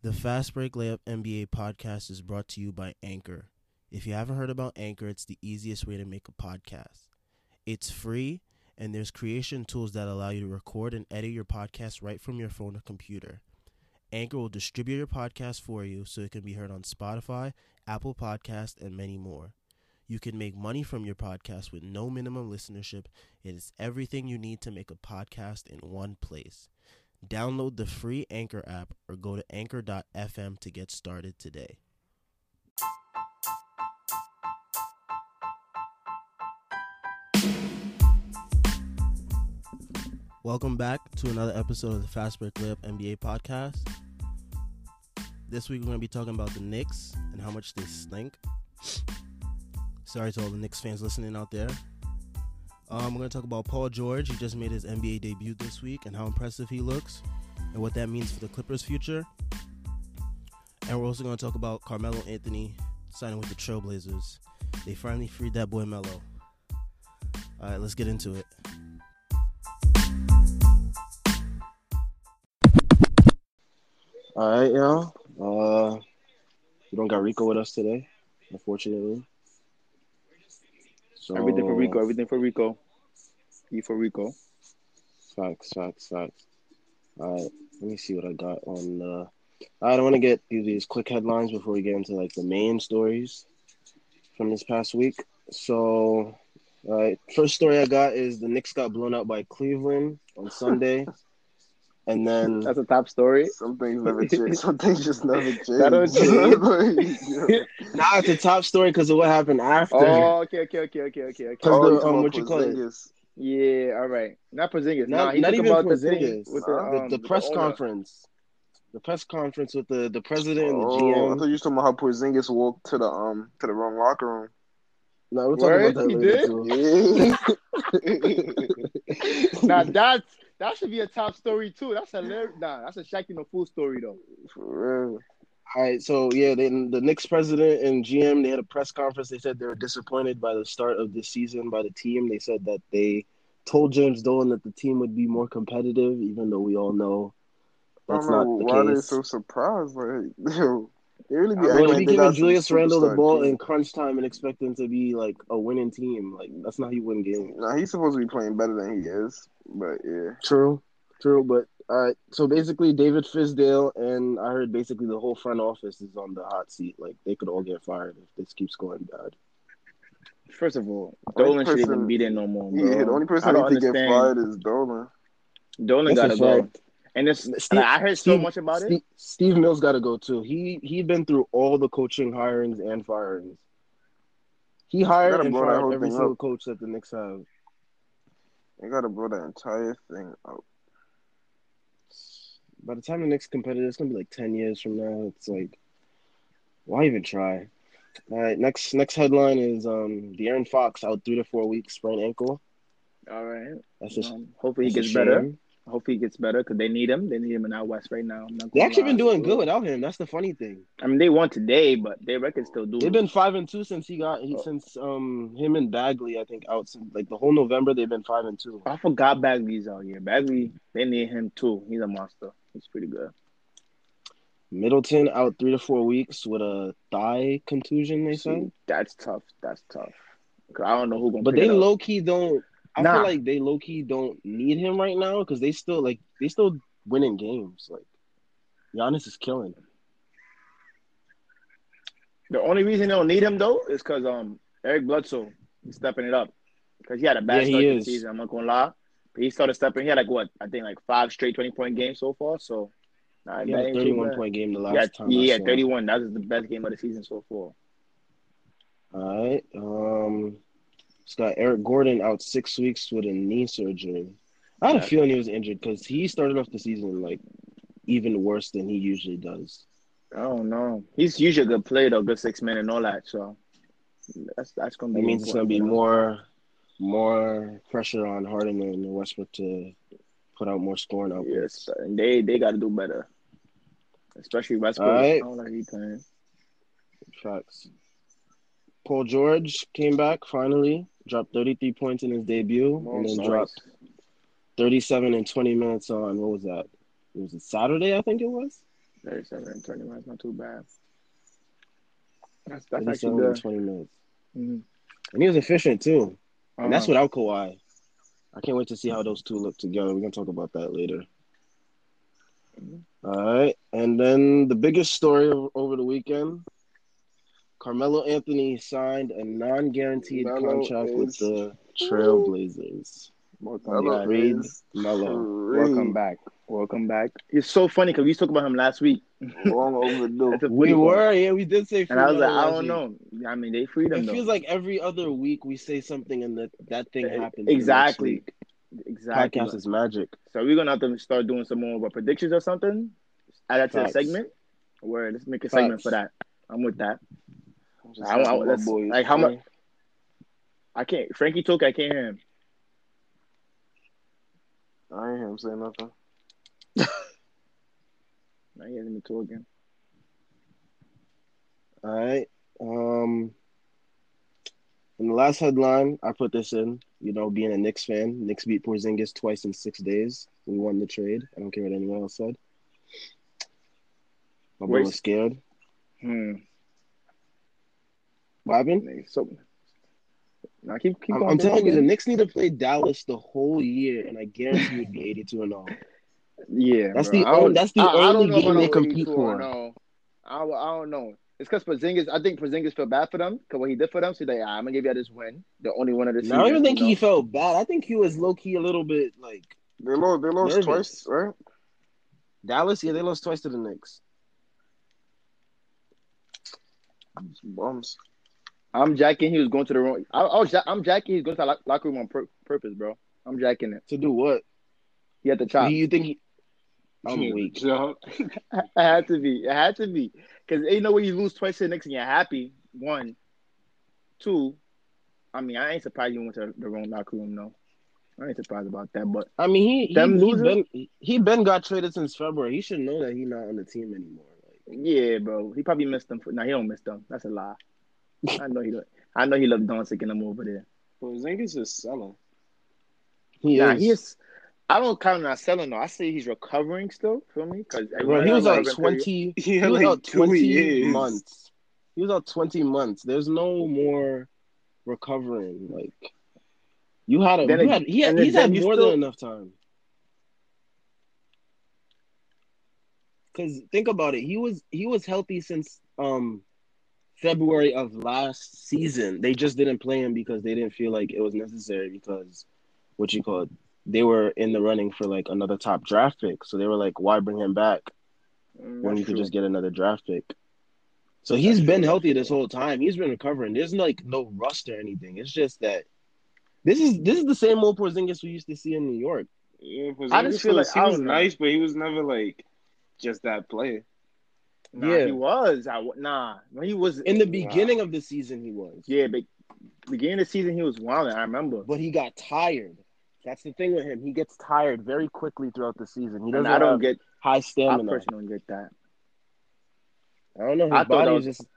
The Fast Break Layup NBA podcast is brought to you by Anchor. If you haven't heard about Anchor, it's the easiest way to make a podcast. It's free, and there's creation tools that allow you to record and edit your podcast right from your phone or computer. Anchor will distribute your podcast for you so it can be heard on Spotify, Apple Podcast, and many more. You can make money from your podcast with no minimum listenership. It is everything you need to make a podcast in one place. Download the free Anchor app or go to anchor.fm to get started today. Welcome back to another episode of the Fast Break Layup NBA podcast. This week we're going to be talking about the Knicks and how much they stink. Sorry to all the Knicks fans listening out there. Um, we're going to talk about Paul George. He just made his NBA debut this week and how impressive he looks and what that means for the Clippers' future. And we're also going to talk about Carmelo Anthony signing with the Trailblazers. They finally freed that boy Melo. All right, let's get into it. All right, y'all. Uh, we don't got Rico with us today, unfortunately. So Everything for Rico. Everything for Rico. E for Rico. Facts, facts, facts. All right, let me see what I got on. Uh, I don't want to get through these quick headlines before we get into like the main stories from this past week. So, all right, first story I got is the Knicks got blown out by Cleveland on Sunday, and then That's a top story. Some things never change. Some things just never change. That don't change. now it's a top story because of what happened after. Oh, okay, okay, okay, okay, okay, okay. Cause Oh, the, um, what you call it? Yeah, all right. Not Porzingis. Not, nah, not even about for the Porzingis. with the, Nah. the, um, the press owner. conference. The press conference with the, the president and the Oh, I thought you was talking about how Porzingis walked to the um to the wrong locker room. No, we're talking Word? about that He later did? too. Nah, that that should be a top story too. That's hilarious. Nah, that's a Shaqtin' a Fool story though. For real. All right, so yeah, they, the Knicks president and GM they had a press conference. They said they were disappointed by the start of this season by the team. They said that they told James Dolan that the team would be more competitive, even though we all know I that's don't not know the why they case. so surprised. Like, yo, they really be Bro, acting Bro, like they giving Julius Randle the ball team. in crunch time and expect them to be like a winning team. Like that's not how you win games. Nah, he's supposed to be playing better than he is. But yeah, True, true. But all right, so basically, David Fizdale and I heard basically the whole front office is on the hot seat. Like they could all get fired if this keeps going bad. First of all, Dolan should even be there no more, bro. yeah. The only I person don't that need to get fired is Dolan. Dolan That's a gotta go. fact. And it's Steve- I heard so Steve- much about it. Steve, Steve Mills got to go too. He he been through all the coaching hirings and firings. He hired Gotta and fired every single up. coach that the Knicks have. They gotta blow that entire thing up. By the time the Knicks competitive, it's gonna be like ten years from now. It's like, why even try? All right, next next headline is um De'Aaron Fox out three to four weeks, sprained ankle. All right. That's just Um, hopefully he that's a gets better. shame. Hopefully he gets better because they need him. They need him in out west right now. They actually been doing good without him. That's the funny thing. I mean, they won today, but their record still do. They've been five and two since he got he, Oh. since um him and Bagley. I think out since like the whole November they've been five and two. I forgot Bagley's out here. Bagley, they need him too. He's a monster. He's pretty good. Middleton out three to four weeks with a thigh contusion. They See, said, that's tough. That's tough. I don't know who gonna. but they low key don't. I Nah. feel like they low key don't need him right now because they still like they still winning games. Like Giannis is killing. The only reason they don't need him though is because um Eric Bledsoe is stepping it up because he had a bad Yeah, start to the season. I'm not gonna lie, but he started stepping. He had like what I think like five straight twenty point games so far. So nah, He had a thirty-one point game the last Yeah, time. Yeah, 31. That was the best game of the season so far. All right. Um, it's got Eric Gordon out six weeks with a knee surgery. I had a feeling he was injured because he started off the season like even worse than he usually does. I don't know. He's usually a good player though, good six men and all that. So that's that's gonna be. That means it's going to be important, more more pressure on Harden and Westbrook to put out more scoring you outputs. Yes, and they they got to do better, especially Westbrook. All right. I don't like he playing. Facts. Paul George came back finally, dropped 33 points in his debut, and then Nice. dropped 37 and 20 minutes on what was that? It was a Saturday, I think it was. 37 and 20 minutes, not too bad. That's that's actually good. and 20 minutes. Mhm. And he was efficient too. And that's Uh-huh. without Kawhi. I can't wait to see how those two look together. We're gonna talk about that later. Mhm. All right, and then the biggest story over the weekend: Carmelo Anthony signed a non-guaranteed Melo contract with the Trailblazers. Welcome Melo back. Agreed. is Melo. crazy. Welcome back. Welcome back. It's so funny because we spoke about him last week. Long overdue. We one. were, yeah, we did say. And I was like, I don't week. know. I mean, they freed him It though. feels like every other week we say something and that that thing happens. exactly. Exactly. Podcast is magic. So we're gonna have to start doing some more of our predictions or something. Add that to the segment. Where let's make a segment for that. I'm with that. I, I, boy like how much? I can't. Frankie took. I can't hear him. I ain't hear him say nothing. Now he hasn't been talking. All right. Um, in the last headline, I put this in. You know, being a Knicks fan, Knicks beat Porzingis twice in six days. We won the trade. I don't care what anyone else said. My boy was scared. Hmm. What happened? So. Now keep keep I'm. I'm telling you, the going. Knicks need to play Dallas the whole year, and I guarantee you'd be 82 and all. Yeah, That's bro. the only- that's the I- I only know game about they compete for. or No, I, I don't know. It's because Porzingis. I think Porzingis felt bad for them because what he did for them. So he's like, "Ah, I'm gonna give you this win, the only one of the season. I season. don't even think you he felt bad. I think he was low key a little bit like They lost. They lost Nervous. twice, right? Dallas. Yeah, they lost twice to the Knicks. Bums. I'm jacking. He was going to the wrong. I, I was. ja- I'm jacking. He's going to the lock- locker room on pur- purpose, bro. I'm jacking it. To do what? He had to chop. Do you think he? I'm weak. Job. it had to be. It had to be. Because ain't no way you lose twice to the Knicks and you're happy. One, two. I mean, I ain't surprised you went to the wrong locker room, though. I ain't surprised about that, but I mean, he he, Them he losers? been he, he been got traded since February. He should know that he's not on the team anymore. Like, yeah, bro, he probably missed them. For, nah, he don't miss them. That's a lie. I know he. I know he loved Doncic and them over there. Porzingis is selling. he Nah, is. he is. I don't count him not selling though. I say he's recovering still. Feel me? Because Bro, he was out twenty. He He was out twenty months. He was out twenty months. There's no more recovering. Like you had a, Then you had he had, he's had more still- than enough time. Because think about it, he was he was healthy since um February of last season. They just didn't play him because they didn't feel like it was necessary because what you call it, they were in the running for like another top draft pick. So they were like, why bring him back when you could just get another draft pick? So he's That's been true, healthy this whole time. He's been recovering. There's like no rust or anything. It's just that this is this is the same old Porzingis we used to see in New York. Yeah, I just feel like- he I was nice, but he was never like just that player. Nah, Yeah. he was. I, nah, when he was In the beginning of the season, he was. Yeah, but beginning of the season he was wild. I remember. But he got tired. That's the thing with him. He gets tired very quickly throughout the season. He doesn't and I don't get. high stamina. I personally don't get that. I don't know. His I thought body was was- just.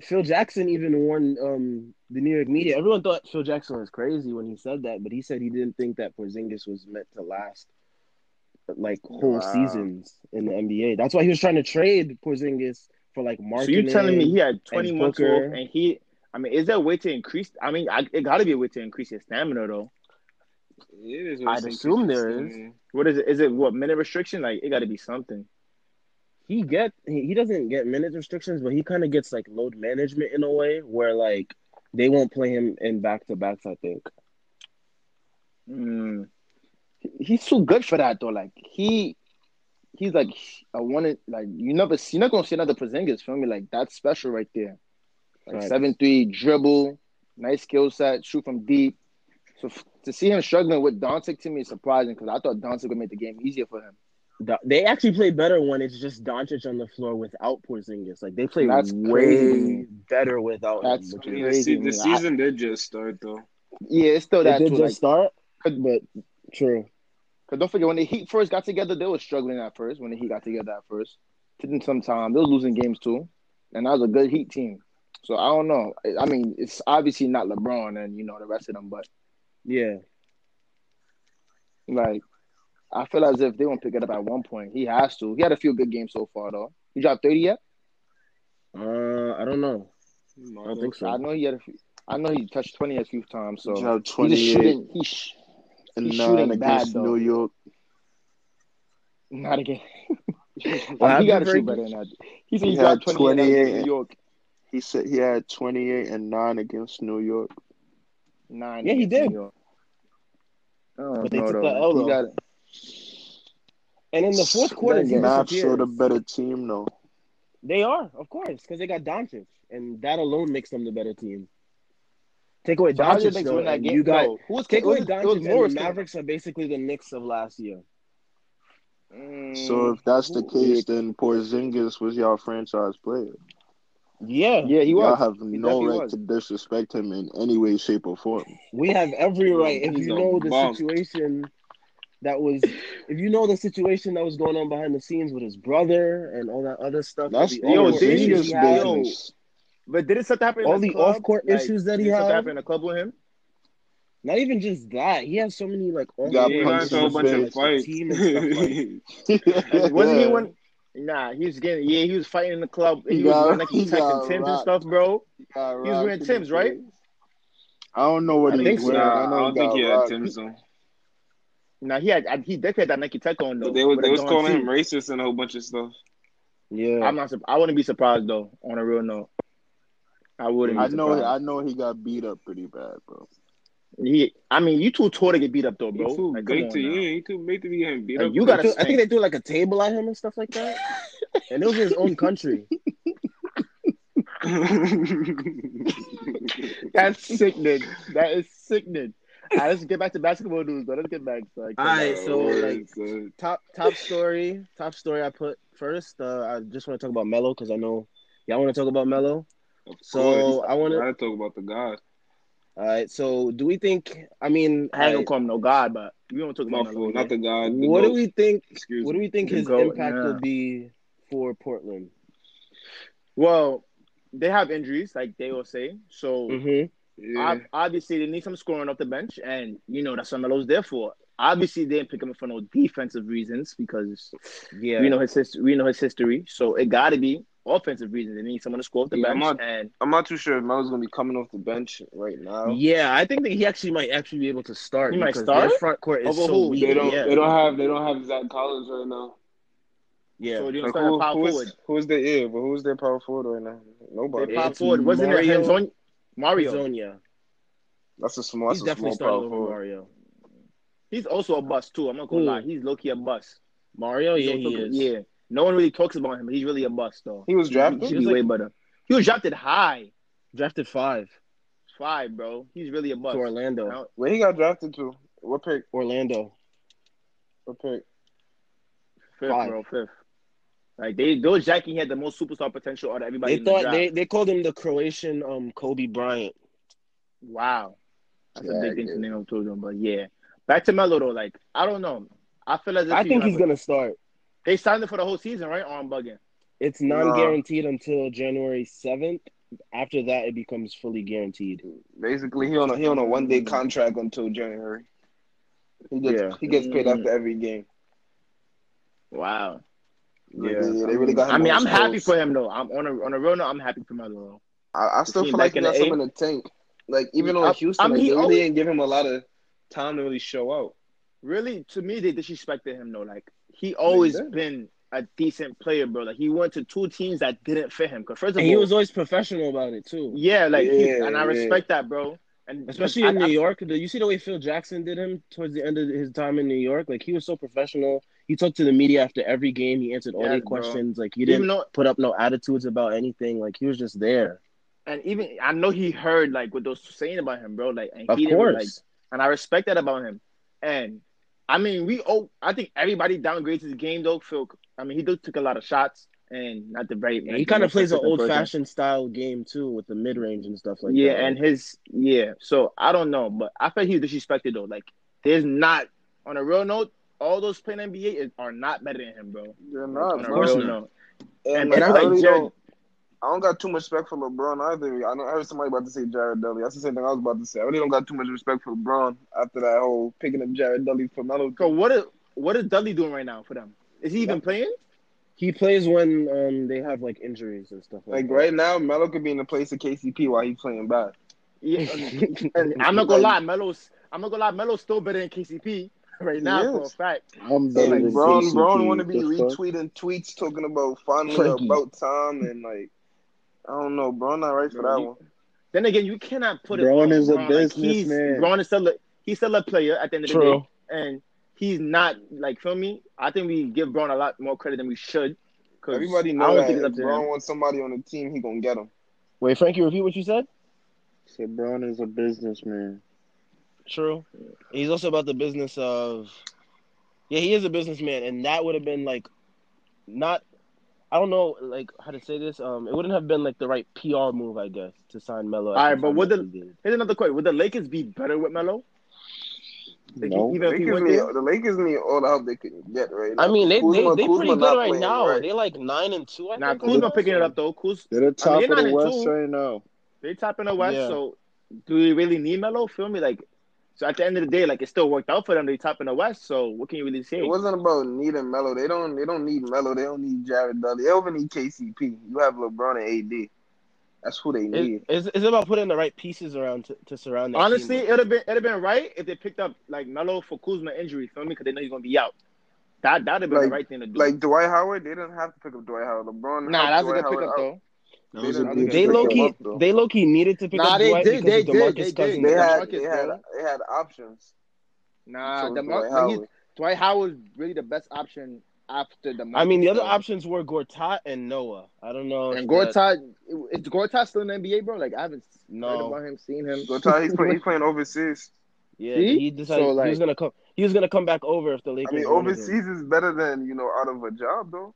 Phil Jackson even warned um, the New York media. Everyone thought Phil Jackson was crazy when he said that, but he said he didn't think that Porzingis was meant to last like whole Wow. seasons in the NBA. That's why he was trying to trade Porzingis for like So marketing. you telling me he had 20 and months Booker. off and he? I mean, is there a way to increase? I mean, I, it got to be a way to increase his stamina though. It is I'd assume there is. What is it? Is it what minute restriction? Like it got to be something. he get he, he doesn't get minutes restrictions, but he kind of gets like load management in a way where like they won't play him in back to backs. I think. Mm. He- He's too good for that though. Like he, he's like I wanted like you never see you're not gonna see another Porzingis feel me like that's special right there. Like Facts. seven three dribble, nice skill set, shoot from deep. So f- to see him struggling with Doncic to me is surprising because I thought Doncic would make the game easier for him. They actually play better when it's just Doncic on the floor without Porzingis. Like they play That's way crazy. better without That's him. Which I is, mean, the, Crazy, the man. season did just start though. Yeah, it's still it that did too. just Like, start, but true. Cause don't forget when the Heat first got together, they were struggling at first. When the Heat got together at first, took them some time. They were losing games too, and that was a good Heat team. So I don't know. I- I mean, it's obviously not LeBron and you know the rest of them, but Yeah, like I feel as if they won't pick it up at one point. He has to. He had a few good games so far though. He dropped thirty yet? Uh, I don't know. I don't think so. I know he had a few. I know he touched twenty a few times. So Dropped he's just 28 shooting. He's sh- and he's nine shooting against bad. New York. not again. What he got to shoot better than that. He said he He dropped had twenty eight 28 against New York. He said he had 28 and nine against New York. Nine. Yeah, he did. New York. I But they know, took though. the L, He though. got- And in the fourth quarter, he Mavs disappeared. showed a better team though. They are, of course, because they got Doncic, and that alone makes them the better team. Take away So Doncic, though, win that and game? you got No, who was take it away it was Doncic, Morris. and the Mavericks are basically the Knicks of last year. Mm, So if that's the case, then Porzingis was y'all franchise player. Yeah, yeah, he Y'all was. have no definitely right was. to disrespect him in any way, shape, or form. we have every right. If He's you know the bum. situation that was, if you know the situation that was going on behind the scenes with his brother and all that other stuff, That's the Yo, off-court Porzingis he had, business. But did it something happen All the the club? off-court Like, issues that he did something had? happen in the club with him? Not even just that, he has so many like off got Yeah, he got into a bunch of fights. team and stuff like. Wasn't he when? Nah, he was getting. Yeah, he was fighting in the club. He, He was got- wearing Nike he Tech and Tims and stuff, bro. Got He was wearing Tims, right? I don't know what I he was wearing. Nah, I I don't he think he had. Tim's on. Nah, he had. He definitely had that Nike Tech on though. But they was they was calling him racist and a whole bunch of stuff. Yeah, I'm not. I wouldn't be surprised though. On a real note, I wouldn't. I know. surprised. I know he got beat up pretty bad, bro. He. I mean, you too tall to get beat up though, He bro. too Like, big to now. yeah, he too big to be getting beat Like, up. you I gotta think- I think they threw like a table at him and stuff like that, and it was his own country. That's sickening. That is sickening. All right, let's get back to basketball news though. Let's get back. To, like, All right, so, like, son. top top story, top story I put first. Uh, I just want to talk about Melo because I know y'all want to talk about Melo. Of So, course. I wanna- talk about the God. All right, so do we think? I mean, I ain't gonna call him no god, but we don't talk about fault, no not the God. the what do we think? Excuse What do we think his GOAT, impact yeah. will be for Portland? Well, they have injuries, like they will say. So Mm-hmm. Yeah. obviously they need some scoring off the bench, and you know that's what Melo's there for. Obviously, they didn't pick him up for no defensive reasons because Yeah, we know his history. We know his history, so it got to be offensive reasons. They need someone to score off the Yeah, I'm bench, not- and I'm not too sure if Melo's gonna be coming off the bench right now. Yeah, I think that he actually might actually be able to start. He might start? Their front court is so weak. They don't. Yeah, They don't have. They don't have Zach Collins right now. yeah. so Like who, power who's, forward. who's their yeah, but who's their power forward right now? They Nobody. power It's forward. Wasn't it Mario- Mario. Hezonja. That's a small. He's That's a definitely small power starting over forward. Mario. He's also a bust too. I'm not gonna Who? lie. He's low key a bust. Mario, He's yeah, also- he is. Yeah. No one really talks about him, he's really a bust though. He was drafted? He, He should was be way better. He was drafted high, Drafted five five, bro. He's really a bust. to Orlando. Now- Where he got drafted to? What pick? Orlando. What pick? Fifth, Five. bro, fifth. Like they, those Jackie had the most superstar potential out of everybody. They in the thought draft. they, they called him the Croatian um Kobe Bryant. Wow, that's a big thing to yeah. name up to them. But yeah, back to Melo though. Like I don't know. I feel as if I think he's a- gonna start. They signed him for the whole season, right? Or I'm bugging. It's non-guaranteed until January seventh. After that, it becomes fully guaranteed. Basically, he on a, he on a one day contract until January. He gets Yeah. he gets paid Mm. after every game. Wow. Yeah. they, they really got. Him I mean, I'm his happy toes. for him though. I'm on a on a real note. I'm happy for Melo. I, I still feel like he in got the some eight? in the tank. Like even I- on Houston, I mean, like, he they really didn't give him a lot of time to really show out. Really, to me, they disrespected him though. Like he always did. been a decent player, bro. Like he went to two teams that didn't fit him. Cause first of And all, he was always professional about it too. yeah, like he, and I yeah. respect that, bro. And Especially I- in New I- York. Do you see the way Phil Jackson did him towards the end of his time in New York? Like he was so professional. He talked to the media after every game. He answered all Yes, their questions. Like he didn't though, put up no attitudes about anything. Like he was just there. and even I know he heard like what those saying about him, bro. Like, and Of he didn't, like, and I respect that about him. And I mean, we oh, I think everybody downgrades his game though. Phil, I mean, he did took a lot of shots and not the very. And like, he kind of plays an old person. fashioned style game too with the mid range and stuff like yeah, that. Yeah, and his yeah. So I don't know, but I feel he was disrespected though. Like, there's not on a real note. All those playing NBA is, are not better than him, bro. They're not. on a of bro. course real not. note. And, And like, I like Jared- don't. I don't got too much respect for LeBron either. I know I heard somebody about to say Jared Dudley. That's the same thing I was about to say. I really don't got too much respect for LeBron after that whole picking up Jared Dudley for Melo. So what is what is Dudley doing right now for them? Is he even playing? He plays when um they have like injuries and stuff like, Like that. right now, Melo could be in the place of KCP while he's playing bad. Yeah, I'm not gonna lie, Melo's. I'm not gonna lie, Melo's still better than KCP right now for a fact. I'm So, better like than Brown, KCP. Brown want to be The fuck? retweeting tweets talking about finally Frankie. about time and like I don't know, Brown not right for Bro, that you- one. Then again, you cannot put it. Bron is a Bron. Like, he's, businessman. Bron is still a, he's still a player at the end of the day, and he's not like feel me. I think we give Bron a lot more credit than we should. 'cause Everybody knows that think if up to wants somebody on the team, he gonna get him. Wait, Frankie, repeat what you said. Said Brown is a businessman. True. He's also about the business of. Yeah, he is a businessman, and that would have been like, not. I don't know, like how to say this. Um, it wouldn't have been like the right PR move, I guess, to sign Melo. at All the right, but would the- he did. Here's another question: Would the Lakers be better with Melo? Like, No. even if Lakers need, the Lakers need all the help they can get right now. I mean, they Kuzma- they they Kuzma pretty good right playing now. right. They like nine and two. I Nah, think. Kuzma right picking now, it up though. Kuz, They're the top they're of the not in West two. right now. They're top in the West, Yeah. so do we really need Melo? Feel me? Like, so at the end of the day, like it still worked out for them. They top in the West, so what can you really say? It wasn't about needing Melo. They don't. They don't need Melo. They don't need Jared Dudley. They don't even need KCP. You have LeBron and AD. That's who they need. It's, it's about putting the right pieces around to, to surround that. Honestly, team. it'd have been it'd have been right if they picked up like Melo for Kuzma injury, feel me? Because they know he's gonna be out. That that'd have been Like- the right thing to do. Like Dwight Howard, they didn't have to pick up Dwight Howard. LeBron. nah, helped that's a good Howard pickup out. though. That They was a they they low key up, they low key needed to pick Nah, up they Dwight did, because they of did, DeMarcus they did. Cousins. They had. DeMarcus, They had. They had options. Nah, So the Dwight Dwight Howard. Howard. Dwight Howard's really the best option after the. I mean, the other options were Gortat and Noah. I don't know. And Gortat is Gortat still in the NBA, bro? Like I haven't heard about him, seen him. Go tell he's playing. He's playing overseas. Yeah, See? he decided So, he was gonna come. He was gonna come back over if the Lakers. I mean, wanted him. overseas is better than you know out of a job though.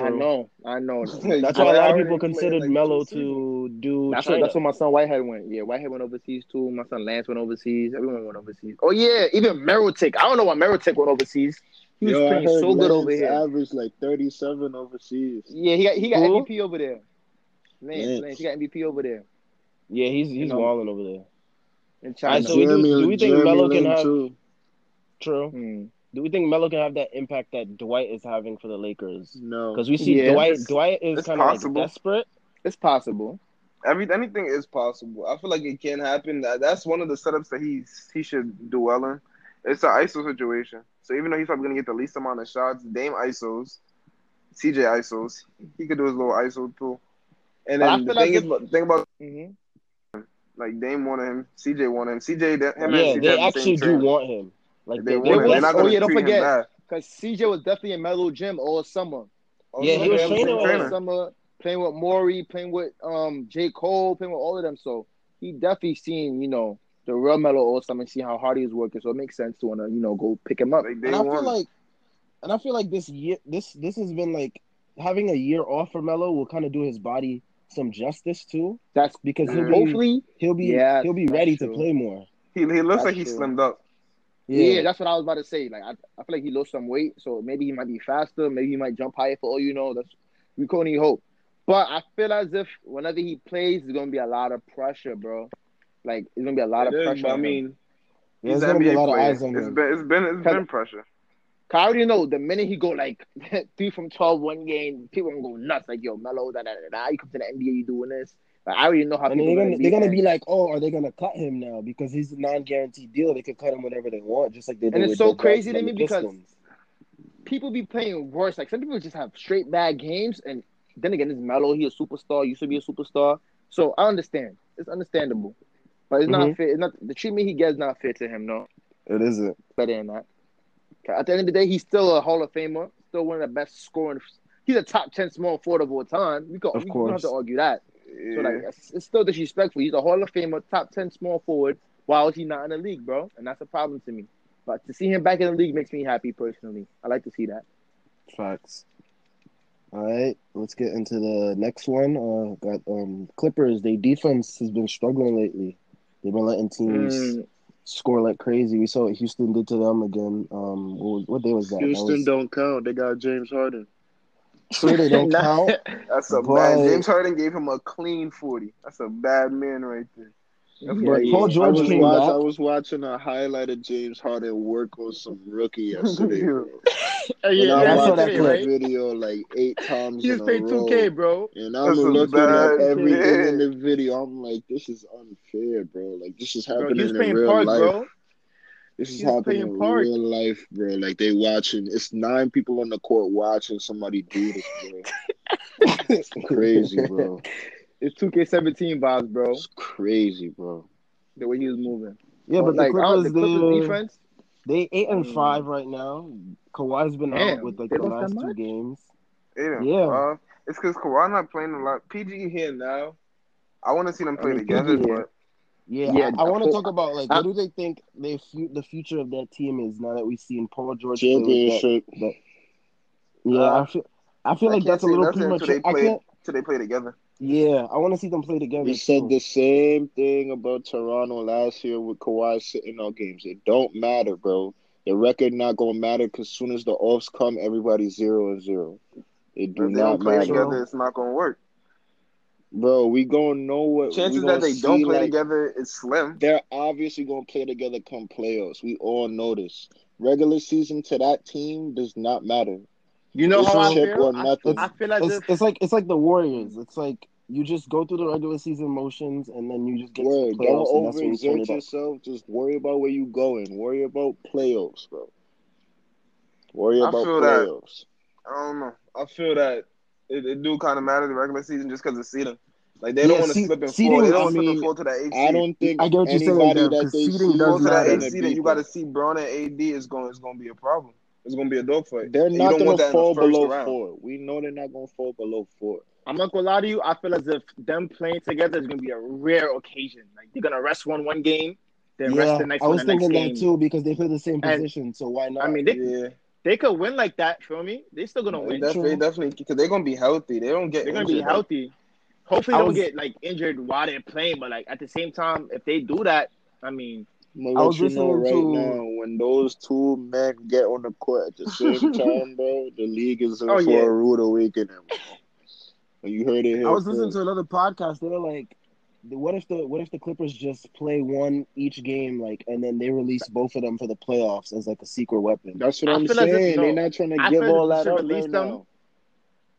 I know, I know. That's why a lot of people considered like, Melo two to do That's what, that's what my son Whitehead went. Yeah, Whitehead went overseas too. My son Lance went overseas. Everyone went overseas. Oh yeah, even Mirotic. I don't know why Mirotic went overseas. He was Yo, I playing heard so good over here. Averaged like 37 overseas. Yeah, he got he got Who? MVP over there. Lance, Lance. Lance, he got MVP over there yeah, he's he's know. walling over there. in Alright, China. so we do- do we think Jeremy Melo can Lin, have- too. True. Hmm. Do we think Melo can have that impact that Dwight is having for the Lakers? No. Because we see Yeah. Dwight. Dwight is kind of like desperate. It's possible. Every anything is possible. I feel like it can happen. That, that's one of the setups that he's he should do well in. It's an ISO situation. So even though he's probably gonna get the least amount of shots, Dame ISOs, CJ ISOs, he could do his little ISO too. And then the like thing is, if- the thing about hmm like Dame wanted him, CJ wanted him, CJ that him yeah, and CJ they have the actually do training. want him. Like They they, want him. was- They're not oh, gonna yeah, don't treat forget. Because CJ was definitely in Melo Gym all summer. All Yeah, he was they training all with summer, playing with Maury, playing with um J. Cole, playing with all of them. So he definitely seen, you know, the real Melo all summer and see how hard he was working. So it makes sense to want to, you know, go pick him up. Like and I feel want. like, and I feel like this year, this this has been like having a year off for Melo will kind of do his body some justice too, That's because he'll be hopefully, he'll be Yes, he'll be ready true. to play more. he, he looks That's like he true. slimmed up. Yeah. that's what I was about to say. Like I, I feel like he lost some weight, so maybe he might be faster. Maybe he might jump higher for all you know. That's we can only hope. But I feel as if whenever he plays, there's gonna be a lot of pressure, bro. Like it's gonna be a lot It of is, pressure. I mean, Yeah, he's there's an gonna be a NBA lot of player. eyes on It's him. been it's been it's been pressure. 'Cause I already know the minute he go like three from 12 one game, people gonna go nuts. Like, yo, Melo, da da da da. You come to the NBA, you doing this. Like, I already know how And people they're gonna they're gonna be like, oh, are they gonna cut him now because he's a non-guaranteed deal? They could cut him whenever they want, just like they did. And it's so the crazy Bucks to and me the because- Pistons. people be playing worse. Like some people just have straight bad games, and then again, it's Melo. He a superstar. Used to be a superstar. So I understand. It's understandable, but it's not Mhm. fair. It's not the treatment he gets is not fair to him. No, it isn't. better than that. 'Cause At the end of the day, he's still a Hall of Famer. Still one of the best scoring. He's a top ten small forward of all time. We, got, Of we don't have to argue that. So like, it's, it's still disrespectful. He's a Hall of Famer, top ten small forward. While he's not in the league, bro, and that's a problem to me. But to see him back in the league makes me happy personally. I like to see that. Facts. All right, let's get into the next one. Uh, got um Clippers. Their defense has been struggling lately. They've been letting teams Mm, score like crazy. We saw what Houston did to them again. Um, what, was, what day was that? That Houston was, don't count. They got James Harden. True, they don't count. That's a But- bad. James Harden gave him a clean forty. That's a bad man right there. Yeah, yeah. Paul I George was came watch, back. I was watching a highlight of James Harden work on some rookie yesterday, bro. And yeah, I saw watched that clip. right? video like eight times He in was a paid row. 2K, bro. And I'm That's looking at everything shit. in the video. I'm like, this is unfair, bro. Like this is happening he was in real Park, life. bro. This is He was happening in Park. real life, bro. Like they watching. It's nine people on the court watching somebody do this, bro. it's crazy, bro. It's 2K17 vibes, bro. It's crazy, bro. The way he was moving. Yeah, but the like, I don't- Clippers, the Clippers they defense. they eight and Mm. five right now. Kawhi's been Damn, out with like the last two much? games. Eight Yeah. five. It's because Kawhi not playing a lot. PG here now. I want to see them I play mean, together, but Yeah, Yeah, I, I want to talk about like I- what do they think they fu- the future of that team is now that we've seen Paul George play with that, that. Yeah, Uh, I feel I feel I like that's a little nothing until premature. they I play can't. till they play together. Yeah, I want to see them play together. We said the same thing about Toronto last year with Kawhi sitting out games. It don't matter, bro. The record not gonna matter because soon as the offs come, everybody's zero and zero. It do If they not don't play matter, together, it's not gonna work. Bro. We gonna know what Chances that they don't play like, together is slim. They're obviously gonna play together come playoffs. We all know this. Regular season to that team does not matter. You know It's how a I chip feel? or I. I feel as It's if it's like it's like the Warriors. It's like you just go through the regular season motions and then you just get Word, to the don't playoffs and that's you overexert yourself. Just worry about where you going. Worry about playoffs, bro. Worry I about feel that. playoffs. I don't know. I feel that it, it do kind of matter the regular season just because of seeding. Like they Yeah, don't want to seed- slip and fall. They don't I want to slip fall to that eight I don't think I get what you're saying, anybody Dev, that 'cause they seeding does Go to that matter. eight seed and you got to see Bron and AD is going is going to be a problem. It's going to be a dogfight. They're And not gonna want that in the fall below round. four. We know they're not gonna fall below four. I'm not gonna lie to you. I feel as if them playing together is gonna be a rare occasion. Like they're gonna rest one one game, then rest the next I one was the next thinking game. that too because they play the same And- position. So why not? I mean, they Yeah, they could win like that. Feel me? They still gonna they win. definitely, definitely, because they're going to be healthy. They don't get They're gonna be injured. healthy. Hopefully, I they don't was- get like injured while they're playing. But like at the same time, if they do that, I mean, I'm gonna was let you know listening right to- now when those two men get on the court at the same time, bro, the league is in Oh, for yeah. a rude awakening. bro. You heard it here. I was listening to another podcast. They were like, "What if the what if the Clippers just play one each game, like, and then they release both of them for the playoffs as like a secret weapon?" That's what I I'm feel as saying. no, They're not trying to I give all as if that up release right them. now.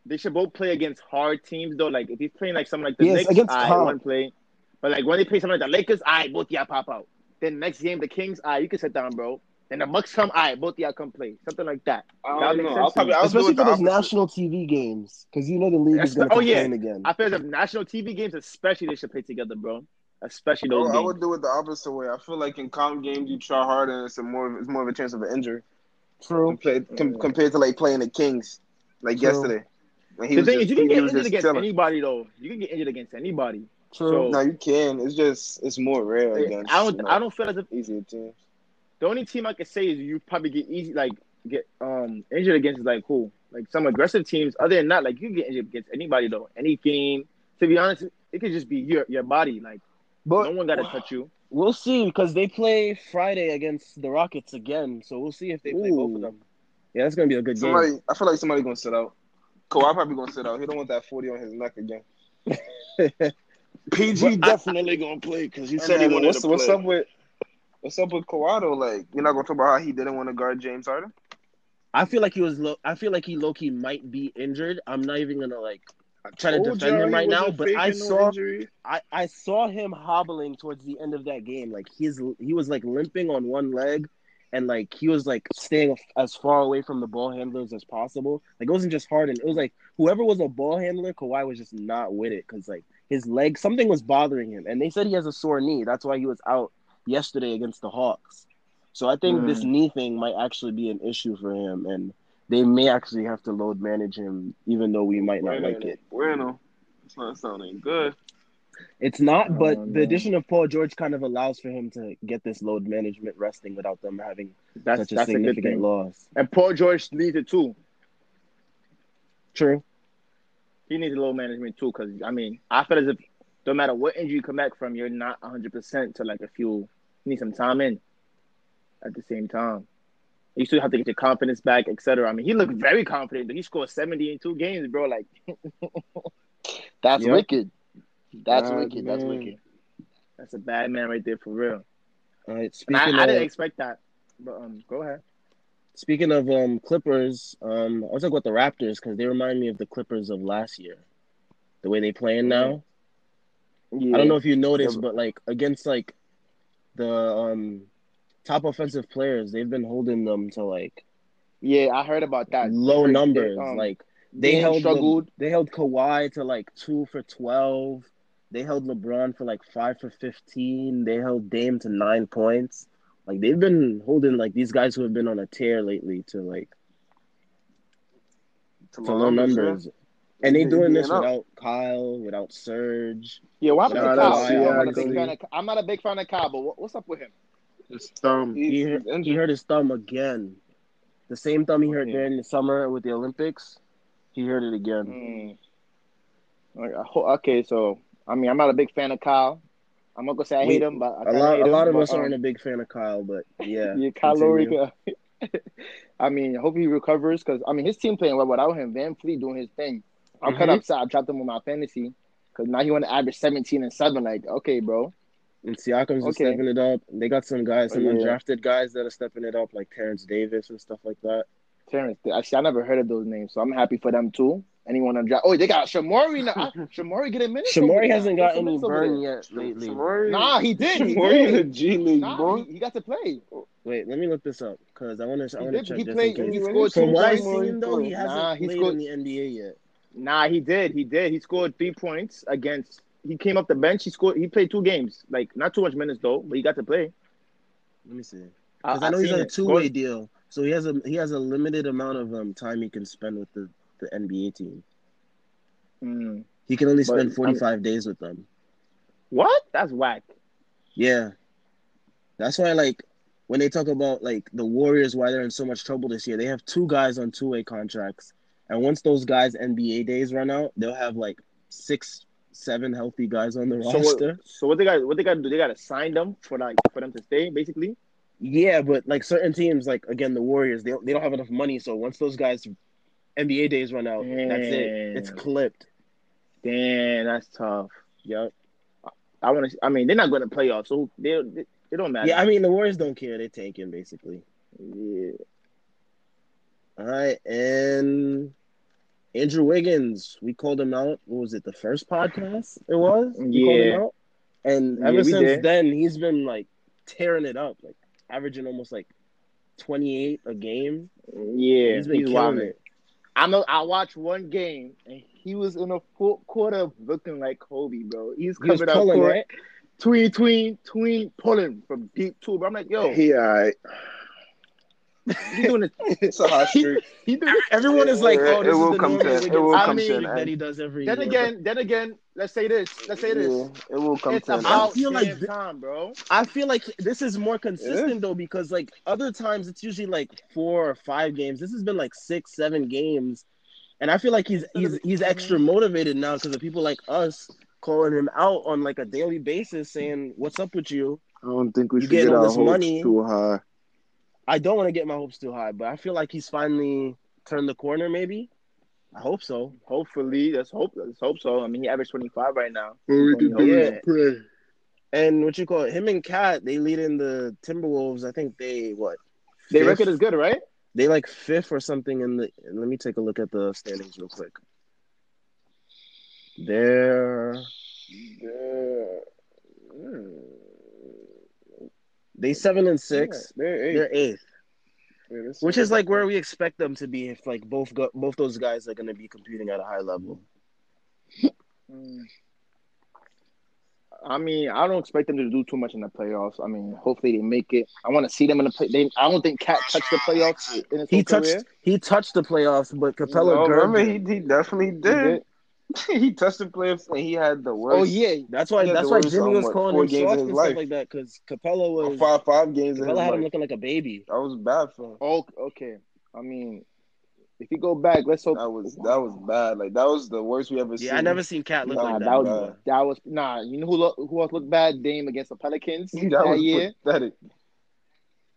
They should both play against hard teams though. Like if he's playing like something like the Yes, Knicks, against I top. one play. But like when they play something like the Lakers, I both y'all pop out. Then next game the Kings, I you can sit down, bro. Then the Bucks come, I both y'all come play. Something like that. I don't makes know. I'll probably. I'll Especially for those national TV games, because you know the league is going to oh, yeah. again. I feel the national TV games, especially they should play together, bro. Especially I those would- I would do it the opposite way. I feel like in calm games you try harder and it's a more it's more of a chance of an injury True. compared, com, compared to like playing the Kings like True. yesterday. When he the was thing just, is, you can get injured against chilling. anybody though. You can get injured against anybody. True. So- No, you can. It's just it's more rare against. I don't. you know, I don't feel as if easier teams. the only team I could say is you probably get easy like get um injured against is like who like some aggressive teams. Other than that, like you can get injured against anybody though. Any game. To be honest, it could just be your your body. Like but no one got to touch you. we'll see because they play Friday against the Rockets again. So we'll see if they play both of them. Yeah, that's going to be a good game. I feel like somebody gonna sit out. Kawhi probably gonna sit out. He don't want that forty on his neck again. game. PG definitely gonna play because he said he then wanted what's, to what's play. up with what's up with Kawhi though? Like you're not gonna talk about how he didn't want to guard James Harden. I feel like he was low. I feel like he low key might be injured. I'm not even gonna like try to defend y'all him right now, but I saw injury. I, I saw him hobbling towards the end of that game. Like he's he was like limping on one leg, and like he was like staying as far away from the ball handlers as possible. Like it wasn't just Harden. It was like whoever was a ball handler, Kawhi was just not with it because like his leg something was bothering him, and they said he has a sore knee. That's why he was out yesterday against the Hawks. So I think this mm. knee thing might actually be an issue for him, and they may actually have to load manage him, even though we might not like it. Bueno, it's not sounding good. It's not, Oh, but no. the addition of Paul George kind of allows for him to get this load management resting without them having That's such a that's significant thing. loss. And Paul George needs it too. True. He needs a little management too, because I mean, I feel as if no matter what injury you come back from, you're not 100 percent to like if you need some time in. At the same time, you still have to get your confidence back, etc. I mean, he looked very confident. He scored 70 in two games, bro. Like That's Yep. wicked. That's God, wicked. That's wicked. That's a bad man right there for real. All right. Speaking I, I didn't expect that. But um, go ahead. speaking of um Clippers, um, I was talking about the Raptors because they remind me of the Clippers of last year. The way they playing now. Yeah. I don't know if you noticed, Yeah, but like against like the um top offensive players, they've been holding them to like Yeah, I heard about that. low They- they, numbers. um, like they held struggled. Le- they held Kawhi to like two for twelve. They held LeBron for like five for fifteen. They held Dame to nine points. Like they've been holding like these guys who have been on a tear lately to like To to low numbers. And they He- doing this up. without Kyle, without Serge. Yeah, what happened Nah, to Kyle? yeah, I'm, not a big fan of, I'm not a big fan of Kyle, but what, what's up with him? His thumb. He's, He, he's hurt- he hurt his thumb again. The same thumb he hurt Okay. during the summer with the Olympics. He hurt it again. Mm. Like, Okay, so I mean, I'm not a big fan of Kyle. I'm not gonna say I hate We- him, but I A lot, hate a lot him, of but, us um, aren't a big fan of Kyle, but yeah. Yeah, Kyle Lowry. I mean, I hope he recovers because I mean his team playing well without him. VanVleet doing his thing. I'm kind Mhm. of upset. I dropped him on my fantasy because now he want to average 17 and seven. Like, okay, bro. And Siakam's Okay. stepping it up. They got some guys, some Yeah. undrafted guys that are stepping it up, like Terence Davis and stuff like that. Terrence, actually, I never heard of those names, so I'm happy for them too. Anyone on draft? Oh, they got Shamorie now. I- Shamorie get a minute. Shamorie hasn't got What's any burn yet lately. Shamorie- Nah, he did. He Shamorie in the did. G League, Nah, boy. he, he got to play. Wait, let me look this up because I want to. I He want to did. check He played. He scored From two what I've points. seen, though, he hasn't Nah, he played scored- in the NBA yet. Nah, he did. He did. He scored three points against. He came up the bench. He scored. He played two games. Like not too much minutes though, but he got to play. Let me see. Because I, know he's on a two-way deal, so he has a he has a limited amount of um time he can spend with the the NBA team. Mm. He can only spend um, 45 days with them. What? That's whack. Yeah. That's why like when they talk about like the Warriors why they're in so much trouble this year, they have two guys on two way contracts. And once those guys NBA days run out, they'll have like six, seven healthy guys on the So roster. what, so what they got? What they got to do? They got to sign them for like for them to stay, basically. Yeah, but like certain teams, like again the Warriors, they they don't have enough money. So once those guys NBA days run out, that's it. It's clipped. Damn, that's tough. Yep. I want to. I mean, they're not going to playoffs, so they they, they don't matter. Yeah, I mean the Warriors don't care. They're tanking basically. Yeah. All right, and Andrew Wiggins, we called him out. What was it? The first podcast it was. We called him Yeah. out. And ever since did. then, he's been like tearing it up, like averaging almost like twenty eight a game. Yeah, he's been he's killing it. I know. I watched one game and he was in a full quarter looking like Kobe, bro. He's He coming up pulling, court, right? tween, tween, tween, pulling from deep too. But I'm like, yo, He alright. He doing it. It's a hot streak. He doing. Everyone is like, It- oh, it this will is the come normal to- it will come streak to that he does every Then year. again, then again, let's say this. Let's say this. Yeah, it will come It's to an end. about feel like damn th- time, bro. I feel like this is more consistent though because like other times it's usually like four or five games. This has been like six, seven games, and I feel like he's he's he's extra motivated now because of people like us calling him out on like a daily basis, saying, "What's up with you?" I don't think we should getting get all our this hopes money. too high. I don't want to get my hopes too high, but I feel like he's finally turned the corner. Maybe I hope so. Hopefully, let's hope. Let's hope so. I mean, he averaged 25 right now. What we can do is pray. And what you call it? Him and Cat, they lead in the Timberwolves. I think they what? Their fifth? record is good, right? They like fifth or something in the. Let me take a look at the standings real quick. They're Yeah. Hmm. They seven and six. They're eight. They're eighth, Yeah, which is like where we expect them to be if like both go, both those guys are going to be competing at a high level. Mm. I mean, I don't expect them to do too much in the playoffs. I mean, hopefully they make it. I want to see them in the play. They, I don't think Cat touched the playoffs in his He touched career. he touched the playoffs, but Capela No, remember Gerb- he, he definitely He did. He touched the playoffs and he had the worst. Oh yeah, That's why that's why worst, Jimmy um, was what, calling four him games in soft his and stuff life. like that because Capela was five five games Capela had him looking like a baby. That was bad for him. Oh, okay. I mean, if you go back, let's hope That was that was bad. Like that was the worst we ever seen. Yeah, I never seen Cat look Nah, like that, that. was before. that was nah. You know who look, who else looked bad? Dame against the Pelicans that, that was year. pathetic.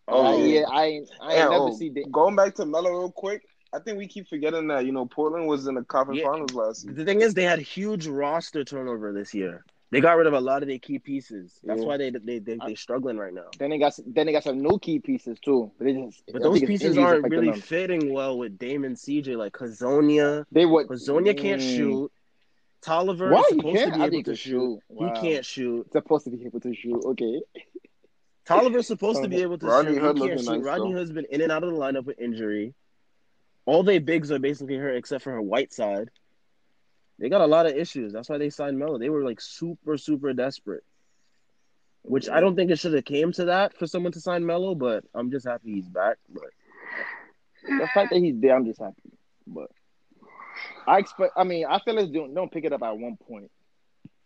Oh Oh, yeah, yeah. I ain't I ain't And, never oh, see Dame. Going back to Melo real quick, I think we keep forgetting that you know Portland was in the conference Yeah. finals last season. The thing is, they had huge roster turnover this year. They got rid of a lot of their key pieces. That's Yeah. why they they they they struggling right now. Then they got then they got some new key pieces too. But, they just, But those pieces aren't really them. fitting well with Damon CJ. Like Hezonja, They would. Hezonja can't Mm. shoot. Tolliver Why is he supposed can't? to be I able to shoot. shoot. Wow. He can't shoot. Supposed to be able to shoot. Okay. Tolliver's supposed to be able to Rodney shoot. Hood he can't shoot. nice, Rodney though. Hood's been in and out of the lineup with injury. All they bigs are basically her except for her white side. They got a lot of issues. That's why they signed Melo. They were like super, super desperate. Which I don't think it should have came to that for someone to sign Melo, but I'm just happy he's back. But The fact that he's there, I'm just happy. But I expect. I mean, I feel like don't, don't pick it up at one point.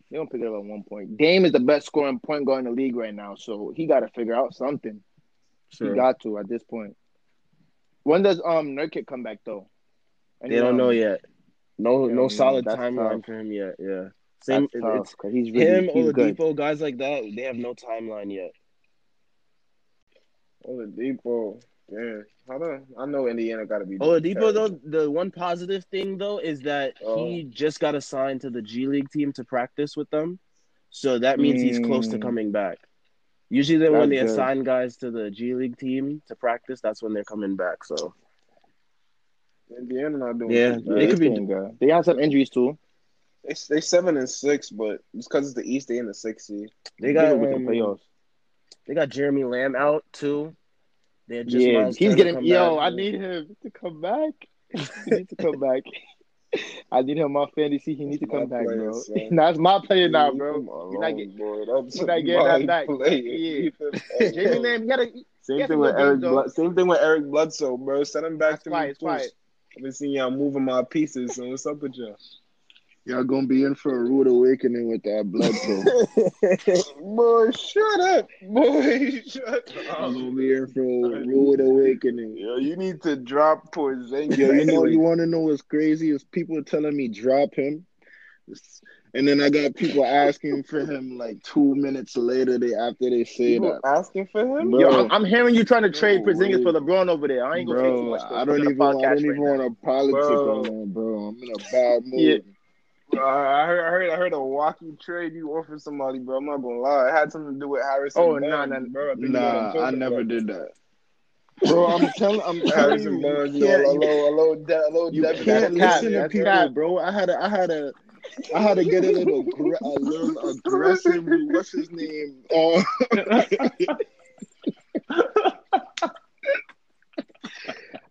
They don't pick it up at one point. Dame is the best scoring point guard in the league right now, so he got to figure out something. He got to at this point. When does um Nurkic come back though? they don't know yet. No, no solid timeline tough. for him yet. Yeah, Same. tough, It's 'cause he's really him, he's good. Oladipo, guys like that. They have no timeline yet. Oladipo. Damn. How do I know Indiana got to be. Oladipo though, the one positive thing though is that Oh. he just got assigned to the G League team to practice with them, so that means he's close to Mm. coming back. Usually, then when they good. assign guys to the G League team to practice, that's when they're coming back. So Indiana not doing. Yeah, too Yeah, bad. They they could be- doing good. They have some injuries too. They they seven and six, but it's because it's the East. They in the sixth seed. they got with the um, playoffs. they got Jeremy Lamb out too. They had just Yeah, he's getting. Yo, back. I need him to come back. he needs to come back. I need him on fantasy. He needs to come back, player, bro. son. That's my player now, bro. You're not alone, get- boy. That's you're not getting that back. player. Yeah. Jamie. Lamb, you gotta. Same thing with Eric. same thing with Eric Bledsoe, bro. Send him back That's to quiet, me. quiet. I've been seeing y'all moving my pieces. So what's up with y'all? Y'all gonna be in for a rude awakening with that blood flow. boy, shut up, boy, shut Y'all up. gonna be in for a rude awakening. Yo, you need to drop Porzingis. Yo, you know you want to know what's crazy is people telling me drop him, and then I got people asking for him like two minutes later. They after they say people that, asking for him. Bro. Yo, I'm, I'm hearing you trying to trade No Porzingis way. for LeBron over there. I ain't gonna say too much. I don't even. I don't even want to politic Bro. on that, bro. I'm in a bad mood. Yeah. Uh, I heard, I heard, I heard a walkie trade you offered somebody, bro. I'm not gonna lie, it had something to do with Harrison. Oh, Barnes, nah, nah, bro. I think you know what I'm Nah, I never about. did that, bro. I'm telling. I'm telling Harrison you, Barnes, you you know, can't, hello, hello, de- hello, you Devin. can't That's listen cap, to people, cap. bro. I had to. I had to. I had to get a little, gra- a little aggressive. What's his name? Oh,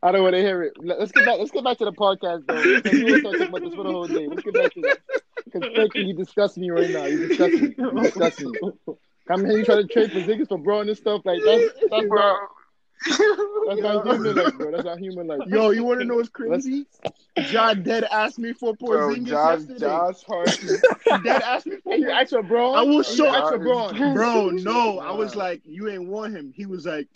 I don't want to hear it. Let- Let's get back. Let's get back to the podcast though. Because we were talking about this for the whole day. Let's get back to that. Because thank you, you disgust me right now. You disgust me. You disgust me. Come here, you try to trade for Porzingis for Bron and stuff like that's that's bro. not that's not human like, bro. That's not human like. yo, you want to know what's crazy? John Dead asked me for Bro, Porzingis Josh, yesterday. Josh Hart. He Dead asked me for And you ask for Bron. I will show- You ask for Bron. Bro, no, I was like, you ain't want him. He was like,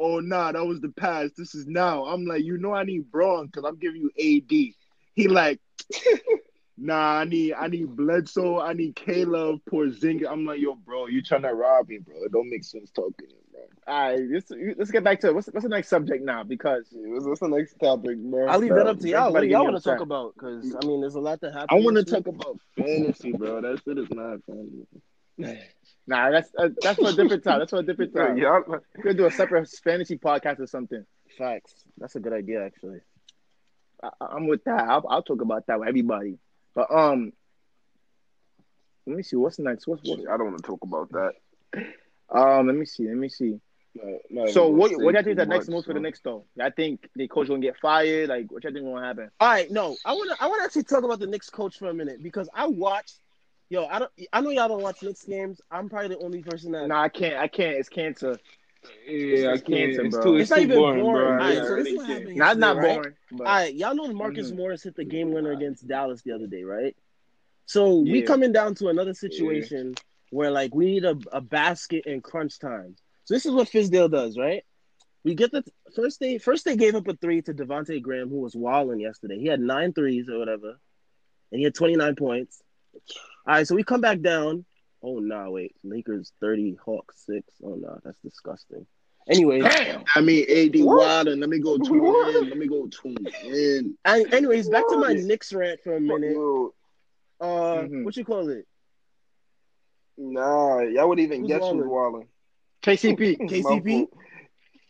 oh nah, that was the past. This is now. I'm like, you know, I need Bron because I'm giving you AD. He like, nah, I need, I need Bledsoe, I need Caleb, Porzingis. I'm like, yo, bro, you trying to rob me, bro? It don't make sense talking to you, bro. All right, let's, let's get back to what's what's the next subject now because What's, what's the next topic, bro? I'll leave that up to y'all. What do y'all want to talk about? Because I mean, there's a lot to happen. I want to talk about fantasy, bro. That shit is not fantasy. Nah, that's uh, that's for a different time. That's for a different time. Y'all, We're gonna do a separate fantasy podcast or something. Facts. That's a good idea, actually. I, I'm with that. I'll, I'll talk about that with everybody. But um, let me see what's next. What's what? I don't want to talk about that. Um, let me see. Let me see. Not- not So what? gonna What say y'all think the next much, move for the so. next though? I think the coach gonna get fired. Like, what y'all think gonna happen? All right, no, I want to. I want to actually talk about the Knicks coach for a minute because I watched. Yo, I don't. I know y'all don't watch Knicks games. I'm probably the only person that. Nah, I can't. I can't. It's cancer. Yeah, I It's can't. cancer, It's bro. too, It's it's not too even boring, boring. bro. All right, Yeah, so this is what can't. happened Not not yesterday, right? boring. But All right, y'all know Marcus Mhm. Morris hit the game winner against Dallas the other day, right? So we coming down to another situation where like we need a, a basket in crunch time. So this is what Fizdale does, right? We get the first they first they gave up a three to Devontae Graham, who was walling yesterday. He had nine threes or whatever, and he had 29 points. All right, so we come back down. Oh no, nah, wait, Lakers 30, Hawks six. Oh no, that's disgusting. Anyway, damn. I mean, AD What? Wild, let me go tune What? in. Let me go tune in. I, anyways, back to my What? Knicks rant for a minute. Yo, Uh, Mhm. what you call it? Nah, y'all would even Who's guess who's wildin'? walling. KCP. KCP?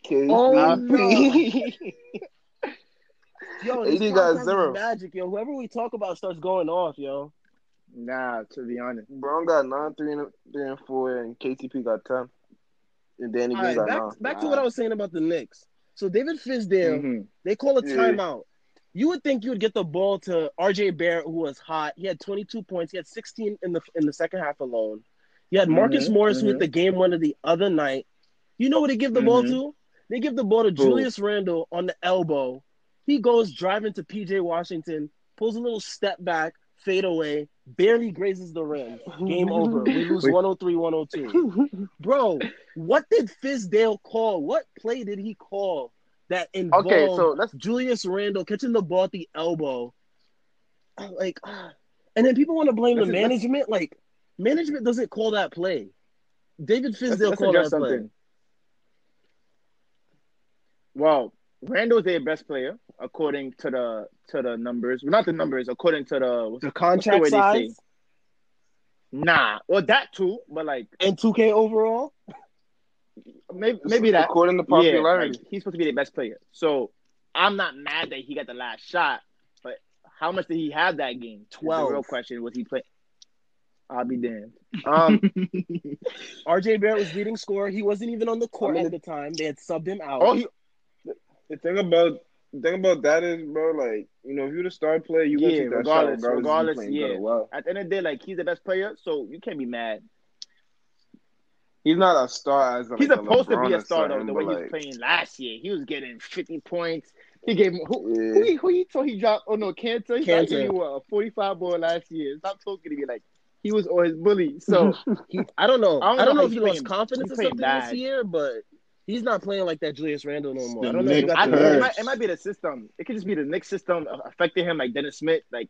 KCP. Oh, Yo, AD this got zero. magic, yo. Whoever we talk about starts going off, yo. Nah, to be honest. Brown got nine, three, and three and four, and KCP got ten. And Danny Green right, got back nine. back to what I was saying about the Knicks. So David Fizdale, Mhm. they call a Yeah. timeout. You would think you would get the ball to RJ Barrett, who was hot. He had 22 points. He had 16 in the in the second half alone. You had Marcus Mhm, Morris, who hit mhm. the game winner the other night. You know what they give the ball Mhm. to? They give the ball to Julius Randle on the elbow. He goes driving to PJ Washington, pulls a little step back, fade away, barely grazes the rim. Game over. We lose 103 102. Bro, what did Fizdale call? What play did he call that involved Okay, so let's Julius Randle catching the ball at the elbow? Like, and then people want to blame the Let's- let's- management. Like, management doesn't call that play. David let's, Fizdale let's called that address play. something. Well, Randle's their best player according to the to the numbers. Well, not the numbers, according to the what's- The contract the way they size? Nah, well that too, but like and 2K overall. maybe maybe that. According to Yeah, popularity. like, he's supposed to be the best player. So I'm not mad that he got the last shot, but how much did he have that game? 12. Real question was he playing. I'll be damned. Um, RJ Barrett was leading scorer. He wasn't even on the court I mean, at the time. They had subbed him out. oh, he, The thing about the thing about that is, bro, like you know, if you're the star player, you gonna Yeah, take that regardless- shot regardless, regardless, if you playing good yeah. or well. at the end of the day, like he's the best player, so you can't be mad. He's not a star as like He's a supposed to be a or star though. The way but, he was playing last year, he was getting 50 points. He gave him who, Yeah. who, he, who he told he dropped. Oh no, Kanter. He Kanter. gave you what, a 45 ball last year. Stop talking to me like he was always his bully. So He, I don't know. I I don't don't, know know if he lost confidence he's or something bad. this year, but he's not playing like that Julius Randle no more. The I don't know. If got I it might, it might be the system. It could just be the Knicks system affecting him, like Dennis Smith. Like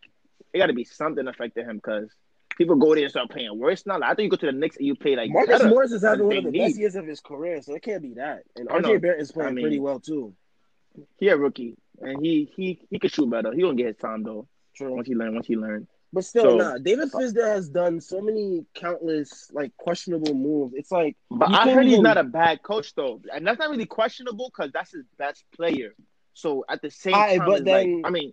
it got to be something affecting him because people go there and start playing worse now. Like, I think you go to the Knicks and you play like Marcus better. Morris is having one of they the best years of his career, so it can't be that. And I know. RJ Barrett is playing I mean- pretty well too. He a rookie and he he he could shoot better. He gonna get his time though True. once he learn. Once he learn. But still, So- nah. David uh, Fizdale has done so many countless like questionable moves. It's like But I heard he's not a bad coach though, and that's not really questionable because that's his best player. So at the same Aight, time, but then- like, I mean,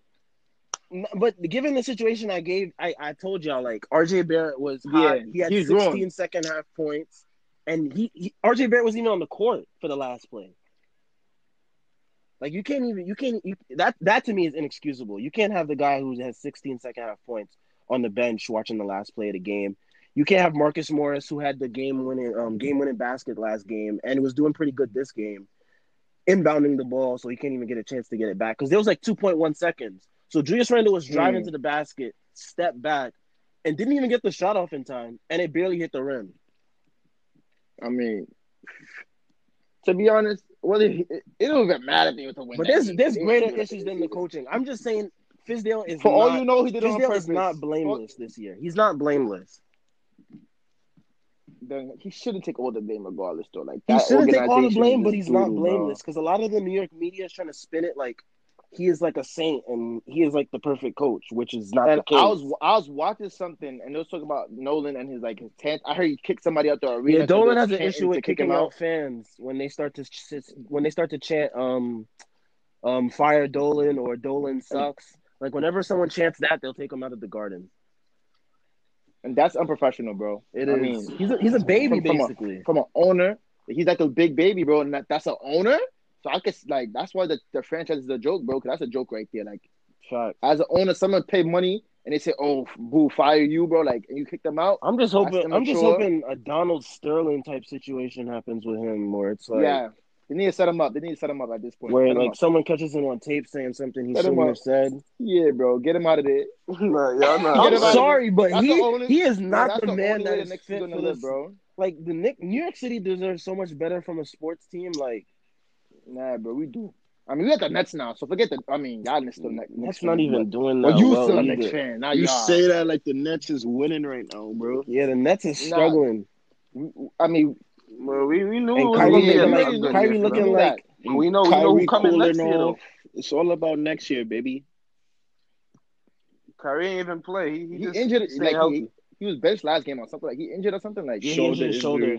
But given the situation I gave, I, I told y'all like RJ Barrett was Yeah, hot. he had he's 16 wrong. second half points, and he, he RJ Barrett wasn't even on the court for the last play. Like you can't even you can't you, that that to me is inexcusable. You can't have the guy who has 16 second half points on the bench watching the last play of the game. You can't have Marcus Morris who had the game winning um game winning basket last game and was doing pretty good this game, inbounding the ball so he can't even get a chance to get it back because there was like 2.1 seconds. So Julius Randle was driving Hmm. to the basket, stepped back, and didn't even get the shot off in time, and it barely hit the rim. I mean, to be honest, whether it, it don't even matter if he was to win. But there's there's greater issues than the coaching. I'm just saying Fizdale is For all you know, he did it on purpose. is not blameless this year. He's not blameless. Then he shouldn't take all the blame regardless, though. Like He shouldn't take all the blame, but he's not blameless because a lot of the New York media is trying to spin it like he is like a saint and he is like the perfect coach, which is not And the case. I was I was watching something, and they was talking about Dolan and his like his tent. I heard he kicked somebody out the arena. yeah, so Dolan has an issue with kicking him out fans when they start to when they start to chant um um fire Dolan or Dolan sucks. Like whenever someone chants that, they'll take him out of the garden. and that's unprofessional, bro. It I is. mean, he's a he's a baby from- from a- basically. from an owner. He's like a big baby, bro, and that, that's an owner. So I guess like that's why the, the franchise is a joke, bro. Because that's a joke right there. Like as an owner, someone pay money and they say, "Oh, boo, fire you, bro!" Like and you kick them out. I'm just hoping. I'm just hoping a Donald Sterling type situation happens with him, where it's like, yeah, they need to set him up. They need to set him up at this point. where Set like up. someone catches him on tape saying something he Set him shouldn't up. have said. yeah, bro, get him out of there. nah, y'all not. Get I'm him sorry, but That's he only- he is not that's the man only that the Knicks fit gonna for this. bro. Like the Nick, New York City deserves so much better from a sports team. Like Nah, bro, we do. I mean, we got the Nets now, so forget the. I mean, y'all still Knicks. that's not even doing that Well, you well still a either. Knicks fan, not You y'all. say that like the Nets is winning right now, bro. Yeah, the Nets is Nah. struggling, I mean, Well, we, we knew and it was Kyrie gonna be yeah, a looking yeah, like good Kyrie looking like We know, we know who coming next year though. It's all about next year, baby. Kyrie ain't even play. He, he, he just injured. Like he, he was benched last game or something like he injured or something like. Yeah, he Shoulder injured shoulder.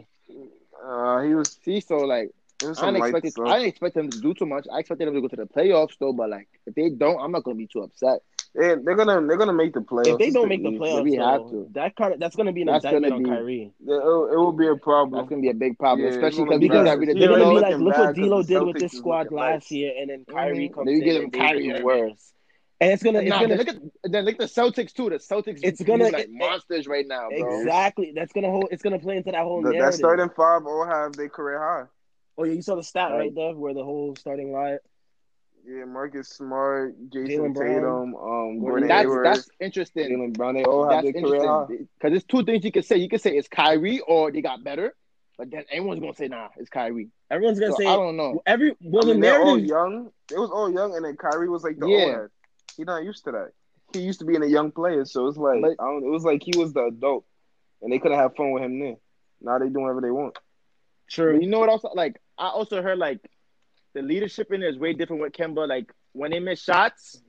Uh, he was. See, so like I didn't expect it. I didn't expect them to do too much. I expected them to go to the playoffs though, but like if they don't, I'm not gonna be too upset. They, they're gonna they're gonna make the playoffs. If they don't make the East. playoffs, we have to. that kind of that's gonna be an That's indictment gonna on be- Kyrie. It, it will be a problem. That's gonna be a big problem, Yeah, especially gonna because be we bad. got rid of Yeah, They're gonna already be like, look what what 'cause D'Lo did with this squad last year, and then Kyrie Mhm. comes Then you in give and him Kyrie beat even everybody. worse. And it's gonna, it's Nah, gonna look at then look at the Celtics too. The Celtics, It's gonna- like it- monsters right now, bro. exactly. That's gonna hold. It's gonna play into that whole The, that narrative. starting five all have their career high. oh yeah, you saw the stat Right. right there where the whole starting line. Yeah, Marcus Smart, Jayson Jaylen Brown. Tatum, um, Gordon That's Hayward, that's interesting. Jaylen Brown. They all have That's their career high. because there's two things you can say. You can say it's Kyrie or they got better, but then everyone's gonna say nah, it's Kyrie. Everyone's gonna So say I don't know. every well I the mean, they're all young. It was all young, and then Kyrie was like the Yeah. old. He's not used to that. He used to being a young player, so it's like But- I don't. It was like he was the adult, and they couldn't have fun with him then. Now they do whatever they want. But True. you know what? Also, like I also heard like the leadership in there is way different with Kemba. Like when they miss shots,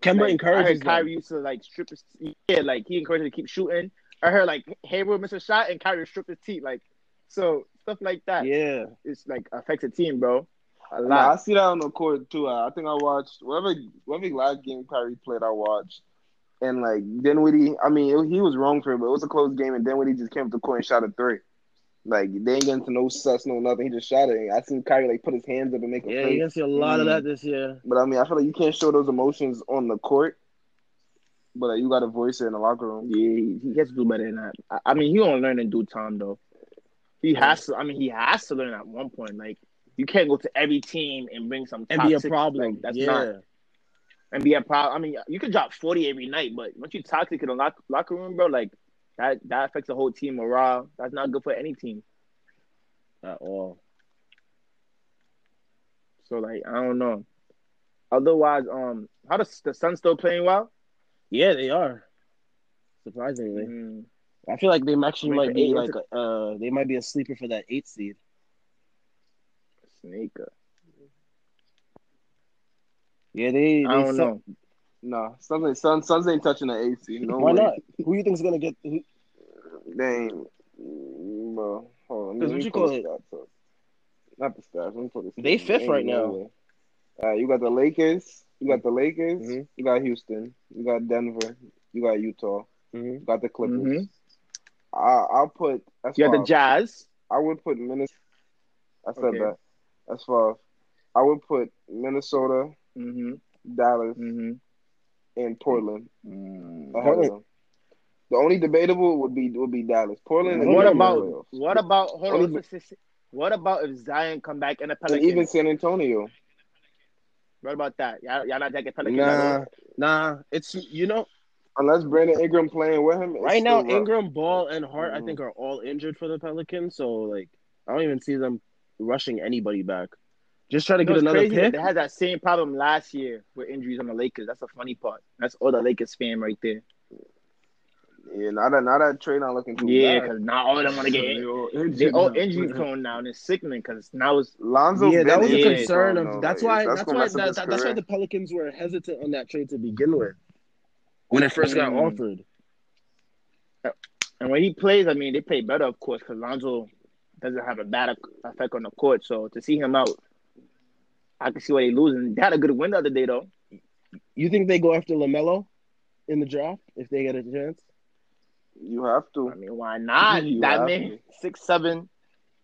Kemba like, I encourages heard them. Kyrie used to like strip his yeah, like he encouraged to keep shooting. I heard like Hayward miss a shot and Kyrie stripped his teeth, like so stuff like that. Yeah. It's like affects a team, bro. A Nah, I see that on the court too. I I think I watched whatever whatever last game Kyrie played. I watched, and like Dinwiddie. I mean, it, he was wrong for it, but it was a close game, and Dinwiddie just came up the court and shot a three. Like they ain't getting to no sus, no nothing. He just shot it. I seen Kyrie like put his hands up and make a Yeah, face. you're gonna see a lot of Mm. that this year. But I mean, I feel like you can't show those emotions on the court, but like, you got to voice it in the locker room. Yeah, he, he has to do better than that. I, I mean, he gonna learn in due time though. He has to. I mean, he has to learn at one point. Like you can't go to every team and bring some And be a problem. Like, that's yeah. not and be a problem. I mean, you can drop forty every night, but once you toxic in the lock, locker room, bro, like that that affects the whole team morale. That's not good for any team. At all. So like, I don't know. Otherwise, um, how does the Suns still playing well? Yeah, they are. Surprisingly. Mm, I feel like they actually I mean, might be like uh they might be a sleeper for that eight seed. sneaker. Yeah, they, they I don't suck. know. Nah, Suns ain't, Suns, Suns ain't touching the AC. No Why way. not? Who you think's gonna get who, They ain't. Bro, hold on. Because what you call the stats. Not the stats. Let me pull the They fifth Ain't right now. way. Uh, you got the Lakers. You got the Lakers. Mhm. You got Houston. You got Denver. You got Utah. Mhm. You got the Clippers. Mhm. I, I'll put. That's You got the. Jazz. I would put Minnesota. I said Okay. that. That's five. I would put Minnesota, Mm-hmm. Dallas, Mm-hmm. And Portland Mm. ahead of them. The only debatable would be would be Dallas. Portland. is What gonna be in the about what about hold on? Only- let's just say- What about if Zion come back in the And Pelicans? even San Antonio. what about that? Y'all, y'all not taking Pelicans? Nah, nah. It's you know Unless Brandon Ingram playing with him. right now rough. Ingram, Ball, and Hart I Mhm. think are all injured for the Pelicans. So like I don't even see them rushing anybody back. Just try to You know, get it's another crazy that pick. They had that same problem last year with injuries on the Lakers. That's the funny part. That's all the Lakers fan right there. Yeah, not that now that trade not looking too Yeah, bad. because now all of them want to get They all they injured all now. injury prone now, and it's sickening because now it's Lonzo. yeah, that was a concern of. That's why. That's gonna why. That, that's why the Pelicans were hesitant on that trade to begin with when it first got Mm. offered. and when he plays, I mean they play better, of course, because Lonzo doesn't have a bad effect on the court. So to see him out, I can see why they losing. They had a good win the other day though. You think they go after Lamelo in the draft if they get a chance? You have to. I mean, why not? You that have man, to. six seven,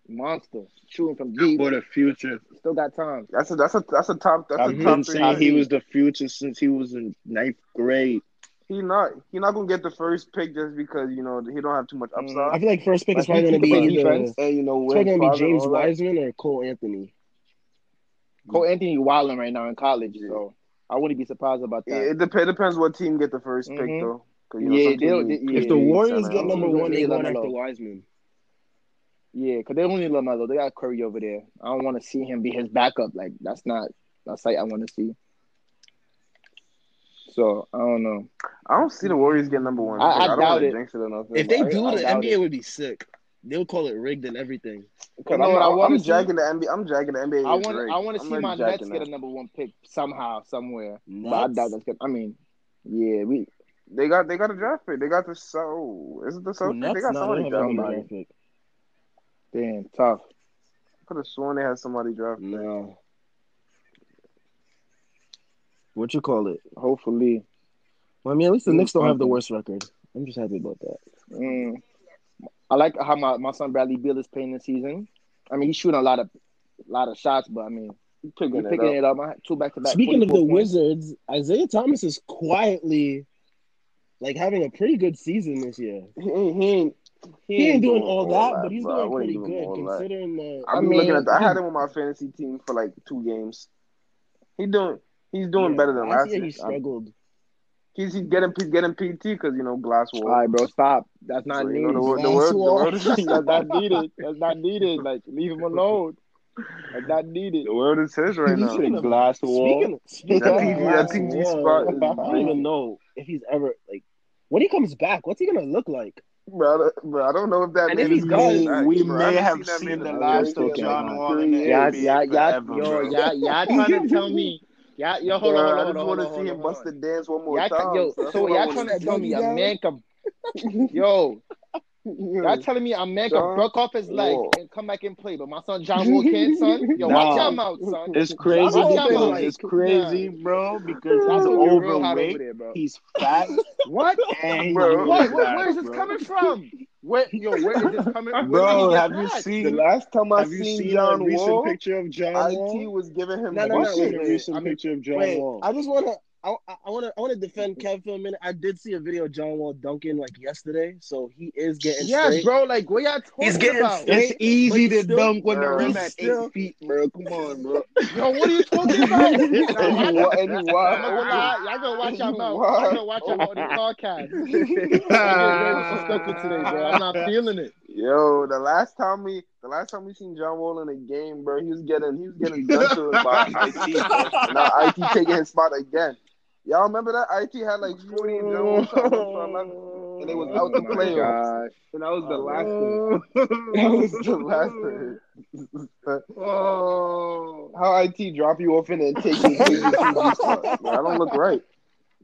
monster, shooting from deep. For the future. Still got time. That's a that's a that's a top that's I've a been top saying three. he was the future since he was in ninth grade. He not he not gonna get the first pick just because you know he don't have too much Mhm. upside. I feel like first pick is probably going to be either, defense. it's And you know probably going to be James. Wiseman or Cole Anthony. Cole Anthony wilding right now in college, so I wouldn't be surprised about Yeah, that. it dep- depends what team get the 1st pick Mhm. though. 'Cause, you know, Yeah, some they'll- teams- they- if the Warriors get number yeah. one, they Yeah, going Lamelo. after Wiseman. Yeah, because they don't need Lamelo. They got Curry over there. I don't want to see him be his backup. Like that's not that's like I want to see. So I don't know. I don't see the Warriors get number one. I- I pick. don't doubt it. it or If they but do, I the NBA it. would be sick. They'll call it rigged and everything. Cause You I'm, what I wanna I'm see? the NBA. I'm jacking the NBA. I want. I want to see my jacking Nets get a number one pick somehow, somewhere. But I doubt that's good. I mean, yeah, we They got they got a draft pick. They got the so is it the Celtics? Nets? They got somebody they don't have any drafted. draft pick. Damn, tough. I could have sworn they had somebody draft. No. What you call it? Hopefully. Well, I mean, at least the Knicks don't have the worst record. I'm just happy about that. Mm. I like how my, my son Bradley Beal is playing this season. I mean, he's shooting a lot of lot of shots, but I mean, he's picking, picking it up. it up. Two back to back. Speaking of the Wizards, Isaiah Thomas is quietly like having a pretty good season this year. He ain't, he ain't He, ain't doing all that, but he's bro. Doing pretty give him good considering that. I I mean, looking at that. I had him on my fantasy team for like two games. He doing he's doing Yeah, better than last year. year. He struggled. He's, he's getting he's getting PT because you know glass wall. All right, bro, stop. That's not So, you needed. know, the, word- the Glass word the wall. word is That's not needed. That's not needed. Like, leave him alone. That's not needed. the word is his right now. Speaking of- glass wall. Speaking, speaking That of PG glass that PG spot is I don't even know if he's ever like when he comes back. What's he gonna look like? Bro, I don't- bro, I don't know if that And if he is does, back, we bro. May haven't seen seen the last of John. Wall in the Yeah, NBA yeah, yeah, forever, yo, bro. yeah, yeah. Trying to tell me, yeah, yo, hold on, Bro, hold I just want to see him bust hold the dance one more Yeah, time. yo, That's so y'all trying to tell me a Dougie man can, yo, y'all telling me a man can John broke off his leg Wall. and come back and play, but my son John Wall can't, son. Yo, watch Nah. your mouth, son. It's crazy Watch because mouth. it's crazy, bro, because he's looking real hot over overweight, there, bro. he's fat, What? and Bro. What? Where, where is this bro. coming from? Where, yo, where is this coming? Where Bro, have get you that? The last time I Have seen seen John a recent Wall, picture of John IT Wall? was giving him No, no, Have no, wait, a wait, recent I mean, picture of John Wait, Wall? I just wanna, I, I want to, I want to defend Kev for a minute. I did see a video of John Wall dunking like yesterday, so he is getting Yes, straight. bro. Like, what y'all talking He's getting about? straight. It's easy to still- dunk when the Uh, rim at still- eight feet, bro. Come on, bro. Yo, what are you talking about? and he and he I'm not gonna lie, y'all gonna watch your You mouth. Y'all gonna watch your mouth on the podcast. Y'all get very today, bro. I'm not feeling it. Yo, the last time we the last time we seen John Wall in a game, bro, he was getting he was getting done to by IT, bro. Now IT taking his spot again. Y'all remember that IT had like 40 and John Wall shot one for 11, and they was out the Oh playoffs. gosh. And that was the last oh. thing. That was the last thing. Oh. How IT drop you off in and take you to your PG spot? That don't look right.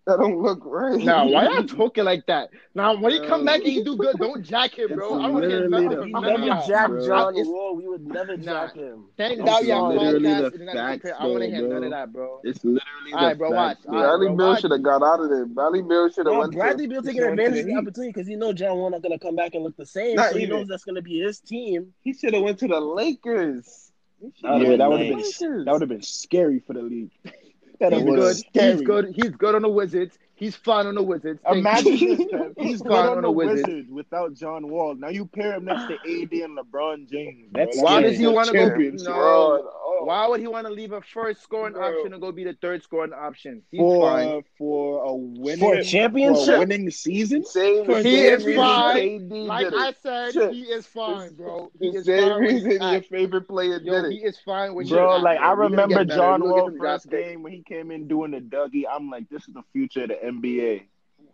That don't look right. Now, why y'all talking like that? Now, when he come back and he do good, don't jack him, bro. I don't want to hear literally nothing the We from never of y'all. bro. John Wall. We would never Nah. jack him. Thank God y'all literally podcast. the and I facts, compare- I want to though, hear none bro. of that, bro. It's literally All right, the bro, facts, watch. bro. All right, Bradley bro, Bill should have got out of there. Bradley Beal should have No, went Bradley to. Beal taking should've went to advantage of the the opportunity because he know John Wall not gonna come back and look the same. Not so he even. knows that's gonna be his team. He should have went to the Lakers. Yeah, that would have been Lakers. that would have been scary for the league. That He's good. scary. He's good. He's good on the Wizards. He's fine on the Wizards. Thank Imagine you. this. He's good fine on on the Wizards. Wizards without John Wall. Now you pair him next to AD and LeBron James. That's Why does he want to go? No. Bro, oh. Why would he want to leave a first scoring Bro. option and go be the third scoring option? He's for fine. for a winning For a championship? for a winning season. Same, For he same is fine. KD Like. I said, Shit. he is fine, bro. He The is same fine. with reason your favorite player Yo, did he is fine with Bro, his like act, I bro. We gonna remember. John We Wall get him draft first game when he came in doing the Dougie. I'm like, this is the future of the NBA.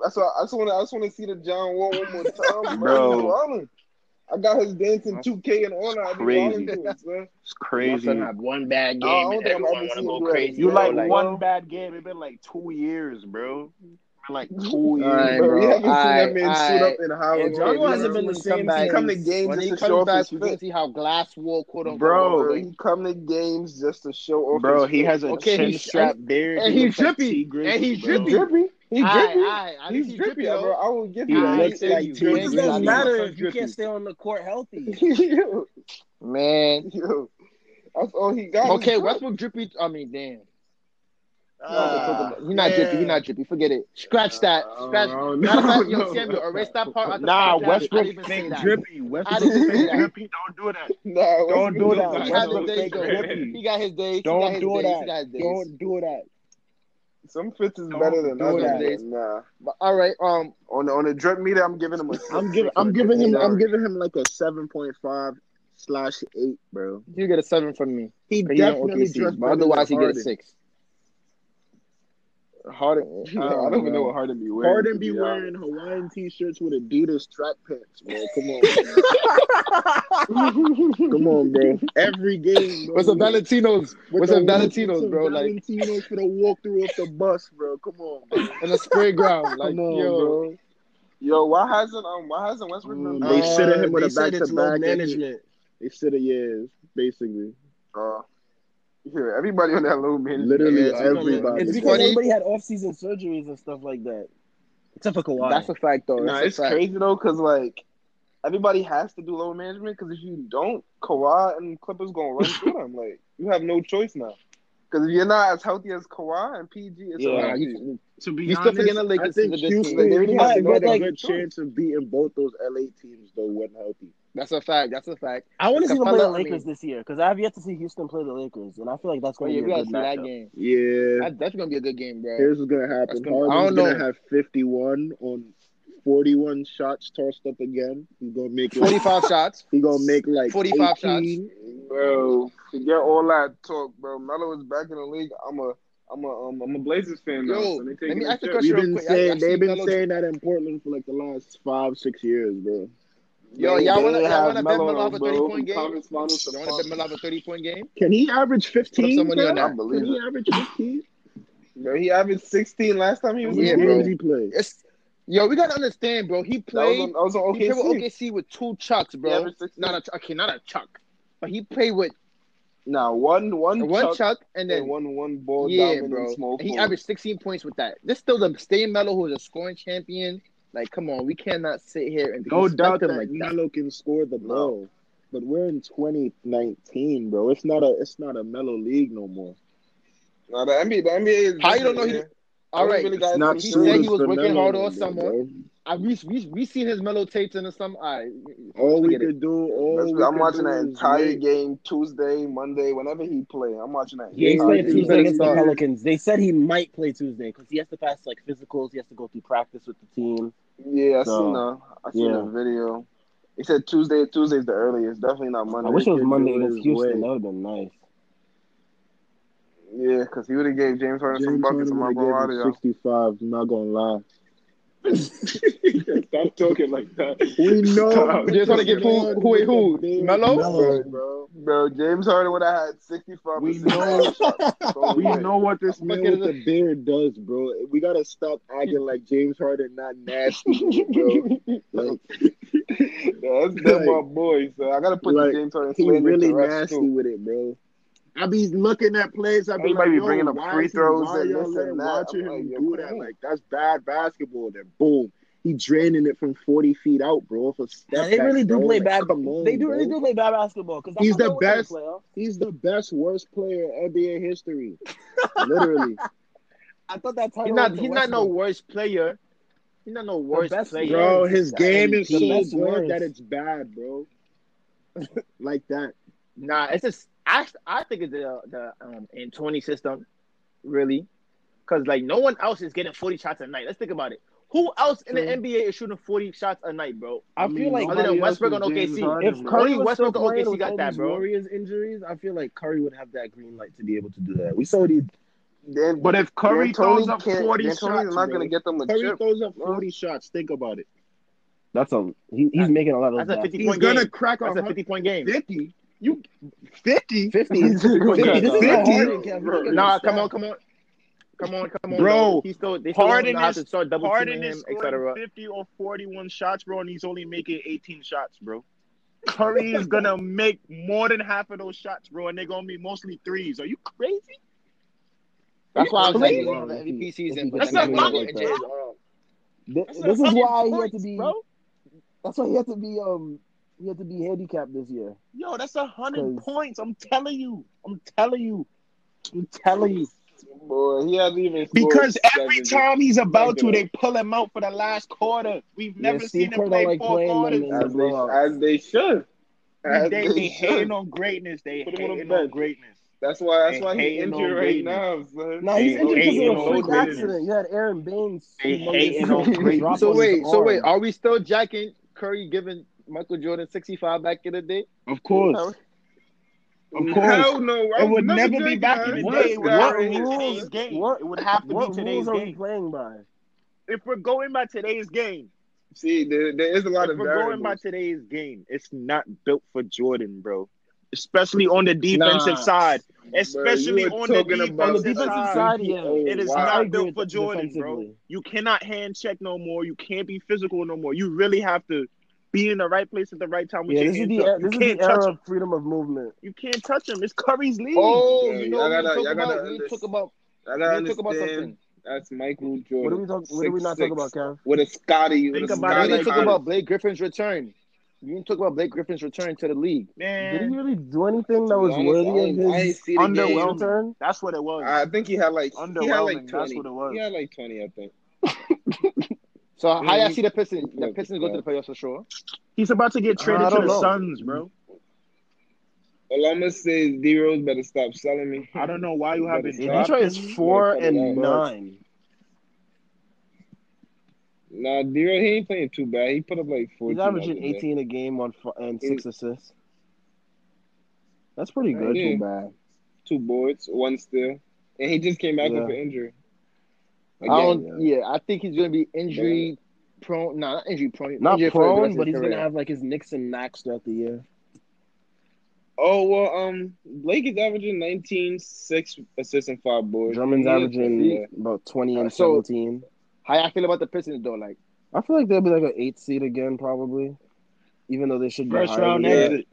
That's why I just want to. I just want to see the John Wall one more time, Bro. bro. Wildin'. I got his dancing 2K and all that. Crazy. wilding to. It's crazy. son have one bad No, I game don't and think I'm everyone ever want to go him crazy. You like like, one bad game? It's been like two years, bro. Like two years. Alright, Bro, bro. we haven't seen that Aight, man suit aight. up in how Yeah, long? John Wall hasn't been the He same come back- He come to games when just he to show comes off back. his We're gonna fit. see how glass wall quote unquote. Bro, Bro, he come to games just to show off. Bro, his he has a Okay, chin strap beard. and he he's looks drippy, and he's bro. He drippy. He Aight, drippy. aight. At least He's he's drippy, though. bro. I will give He you Aight, that. looks like you. It just doesn't matter if you drippy. can't stay on the court healthy. yo, Man. yo, that's all he got. Okay. Westbrook drippy. I mean, damn. Ah, he's not drippy. He's not drippy. Forget it. Scratch that. Scratch. Matter of no, yo, no. Samuel, erase that part. Out Nah, Westbrook didn't even say fake that. drippy. Westbrook didn't say fake that. drippy. Don't do that. Nah, Don't do that. He not has his Westbrook days. drippy. He got his days. He got Don't his do days. that. He got his days. Don't do that. Some fits is better than do others. that. but Nah, But, all right. Um. on the on the drip meter, I'm giving him a. I'm giving. I'm giving him. I'm giving him like a seven point five slash eight, bro. You get a seven from me. He 'cause he's on definitely OKC, dressed otherwise he than get a six. Harden. I don't even know what Harden be wearing. Harden to be honest. wearing Hawaiian t-shirts with Adidas track pants, bro. Come on, come on, bro. Every game, bro. What's up, Valentinos? With What's the- up, Valentinos, with some bro? Like Valentinos for the walkthrough of the bus, bro. Come on, bro. in a Sprayground. Like Come on, yo, bro. yo, why hasn't um why hasn't Westbrook done they that? sit at him with they a said it's load back-to-back management. They sit a years, basically. Uh, yeah, everybody on that low man. Literally it's everybody. because- It's It's because funny. everybody had off-season surgeries and stuff like that, except for Kawhi. That's a fact, though. Nah, That's it's fact. crazy though, cause like everybody has to do load management. Cause if you don't, Kawhi and Clippers gonna run through them. Like you have no choice now. Cause if you're not as healthy as Kawhi and PG, it's Yeah. Nah, you, to be You still honest, forgetting the I Lakers think is a good Houston team. They really has have a to good chance of beating both those LA teams, though, when healthy. That's a fact. That's a fact. I want to see them play the Capela, I Lakers mean- this year because I have yet to see Houston play the Lakers, and I feel like that's going to we be a good see that game. Yeah. That, that's gonna be a good game, bro. Here's what's gonna happen. gonna- I Harden's don't gonna know. have 51 on 41 shots tossed up again. He's gonna make like, Forty-five shots. he gonna make like 45 shots. 18. Bro, forget all that talk, bro. Melo is back in the league. I'm a, I'm a, um, I'm a Blazers fan now. Yo, so let me ask a question We've real been quick. I- I saying they've been Melo's- saying that in Portland for like the last five, six years, bro. Yo, They- y'all wanna y'all have wanna bet Melo, Melo have a thirty point game? conference finals to You wanna bet. Melo have a thirty point game? Can he average 15? some on that. Can he it. average 15? Bro, he averaged 16 last time he was Yeah, in the games bro. he played? It's yo, we gotta understand, bro. He That was played. on, that was on He played with OKC. OKC with two chucks, bro. Not a okay, not a chuck, but he played with Nah, one, one, one chuck, chuck and then and one, one ball yeah, dominant bro. small And he averaged sixteen points with that. This still the same Melo who is a scoring champion. Like, come on, we cannot sit here and No disrespect doubt him that like that. Melo can score the No. but we're in 2019, bro. It's not a it's not a Melo league no more. Nah, the NBA, the NBA is. How you don't know he- All right, really It's not he he said said he was working hard no all summer. bro. I, we we we seen his Melo tapes in the summer. All right, All we Forget it. could do, all we I'm could watching do that is entire wait. game Tuesday, Monday, whenever he play. I'm watching that. Yeah, he's playing Tuesday better against the. Pelicans. They said he might play Tuesday because he has to pass like physicals. He has to go through practice with the team. Yeah, I So, seen the I seen yeah. the video. He said Tuesday. Tuesday's the earliest. Definitely not Monday. I wish it was Monday do against Houston. wait. That would have been nice. Yeah, because he would have gave James Harden some James buckets. Harden I'm would gonna lie have given him 65. I'm not gonna lie. Stop talking like that. We know. Stop. Just wanna get who- who wait, who? Melo? Melo, bro. Bro, James Harden would have had 65. We know. We know what this man with the beard does, bro. We gotta stop acting like James Harden not nasty, bro. Like, That's them my boy. So I gotta put Like, the James Harden he slander really nasty too. with it, bro. I be looking at plays. I be Everybody like, be bringing up why free throws why and y'all this letting- and that. Watching I'm him like, do that, on. like that's bad basketball. Then boom, he draining it from forty feet out, bro. For step Yeah, they back, really do bro. play Like, bad. Come on, they do bro. really do play bad basketball because He's the best. Playoffs. He's the best worst player in NBA history. Literally, I thought that title he's not he's not no Westbrook. worst player. He's not no worst best player. bro. His the game is so good that it's bad, bro. like that. Nah, it's just I I think it's the the um D'Antoni system, really, because like no one else is getting forty shots a night. Let's think about it. Who else in the True. NBA is shooting forty shots a night, bro? I feel like other than nobody else Westbrook on OKC. Harden, if. Curry was still Westbrook and playing OKC got that, these bro. Warriors injuries, I feel like Curry would have that green light to be able to do that. We saw what he Then, But if Curry throws up forty D'Antoni's shots, not gonna get them a Curry chip. throws up bro. forty shots. Think about it. that's a he, he's making a lot of That's a those fifty He's point gonna game. crack a That's a hundred- fifty point game. 50? You 50? 50. He's 50. gonna This crack is a how 50? Harden can Bro, look at Nah, come on, come on. Come on, come on, Bro, though. He still they still Harden don't know how is- to start double Harden teaming is him, scoring etc. 50 or 41 shots, bro, and he's only making 18 shots, bro. Curry is gonna make more than half of those shots, bro, and they're gonna be mostly threes. Are you crazy? That's why I was Crazy. saying he's on the MVP season. but That's then a he's gonna hundred go into his points. own. Thi- That's This is 100 why he had to be. bro. That's why he had to be. Um, he had to be handicapped this year. Yo, that's a hundred 'Cause- points. I'm telling you. I'm telling you. I'm telling you. Boy, he hasn't even Because every time he's about to, they pull him out for the last quarter. We've never Steve seen Kerr him play like four quarters. as they, as they should. As They, they, they should. hating on greatness. They Put him on hating the on greatness. That's why. That's They why he's hating on injured right greatness. now, son. No, he's They injured because hating of a on freak greatness. accident. You had Aron Baynes. They humongous hating on greatness. So wait, so wait, are we still jacking Curry giving Michael Jordan sixty five back in the day? Of course. Of Hell course. no. I It would never be back in the day. what, What what rules- today's game? what- it would have to What be today's rules are we playing by? If we're going by today's game, See, there, there is a lot if of we're going by today's game, it's not built for Jordan, bro. Especially on the defensive Nah. side. Especially you were on the talking defensive On the defensive side. side, yeah. Oh, It is oh, wow. Not built for Jordan, bro. You cannot hand check no more. You can't be physical no more. You really have to be in the right place at the right time with Yeah, your this is the up. You this is can't the touch era of freedom of movement. You can't touch him. It's Curry's league. Oh, Yeah, you know what gotta- we y'all talk about? We talk about I gotta we talk about something. That's Michael Jordan. What are we talk? What are we not talking about, Kev? With a Scottie. With Think a about We it Scottie. didn't talk about Blake Griffin's return. You didn't talk about Blake Griffin's return to the league. Did he really do anything that was worthy I of ain't- I ain't his see the game. Underwhelming. return? that's what it was. I think he had like he had Underwhelming, like that's what it was. He had like twenty, I think. So how Yeah, y'all see the Pistons? The Yeah, Pistons go to the playoffs for sure. He's about to get Uh, traded I to the know. Suns, bro. All I'm gonna say is D Rose better stop selling me. I don't know why you Better haven't stop. Detroit is four and nine. Nah, D Rose he ain't playing too bad. He put up like four. He's averaging the other day. 18 a game on f- and He- six assists. That's pretty good. Yeah. Too bad. two boards, one steal, and he just came back Yeah. with an injury. I don't. Again, Yeah, I think he's gonna be injury prone. Nah, not injury prone. Not injury for prone, but his he's gonna have like his nicks and knacks throughout the year. Oh well, um, Blake is averaging 19, 6 assists and five boards. Drummond's He is- averaging yeah. about 20 and Uh, so- 17. How y'all feel about the Pistons though? Like, I feel like they'll be like an eight seed again, probably. Even though they should be First higher round than exit.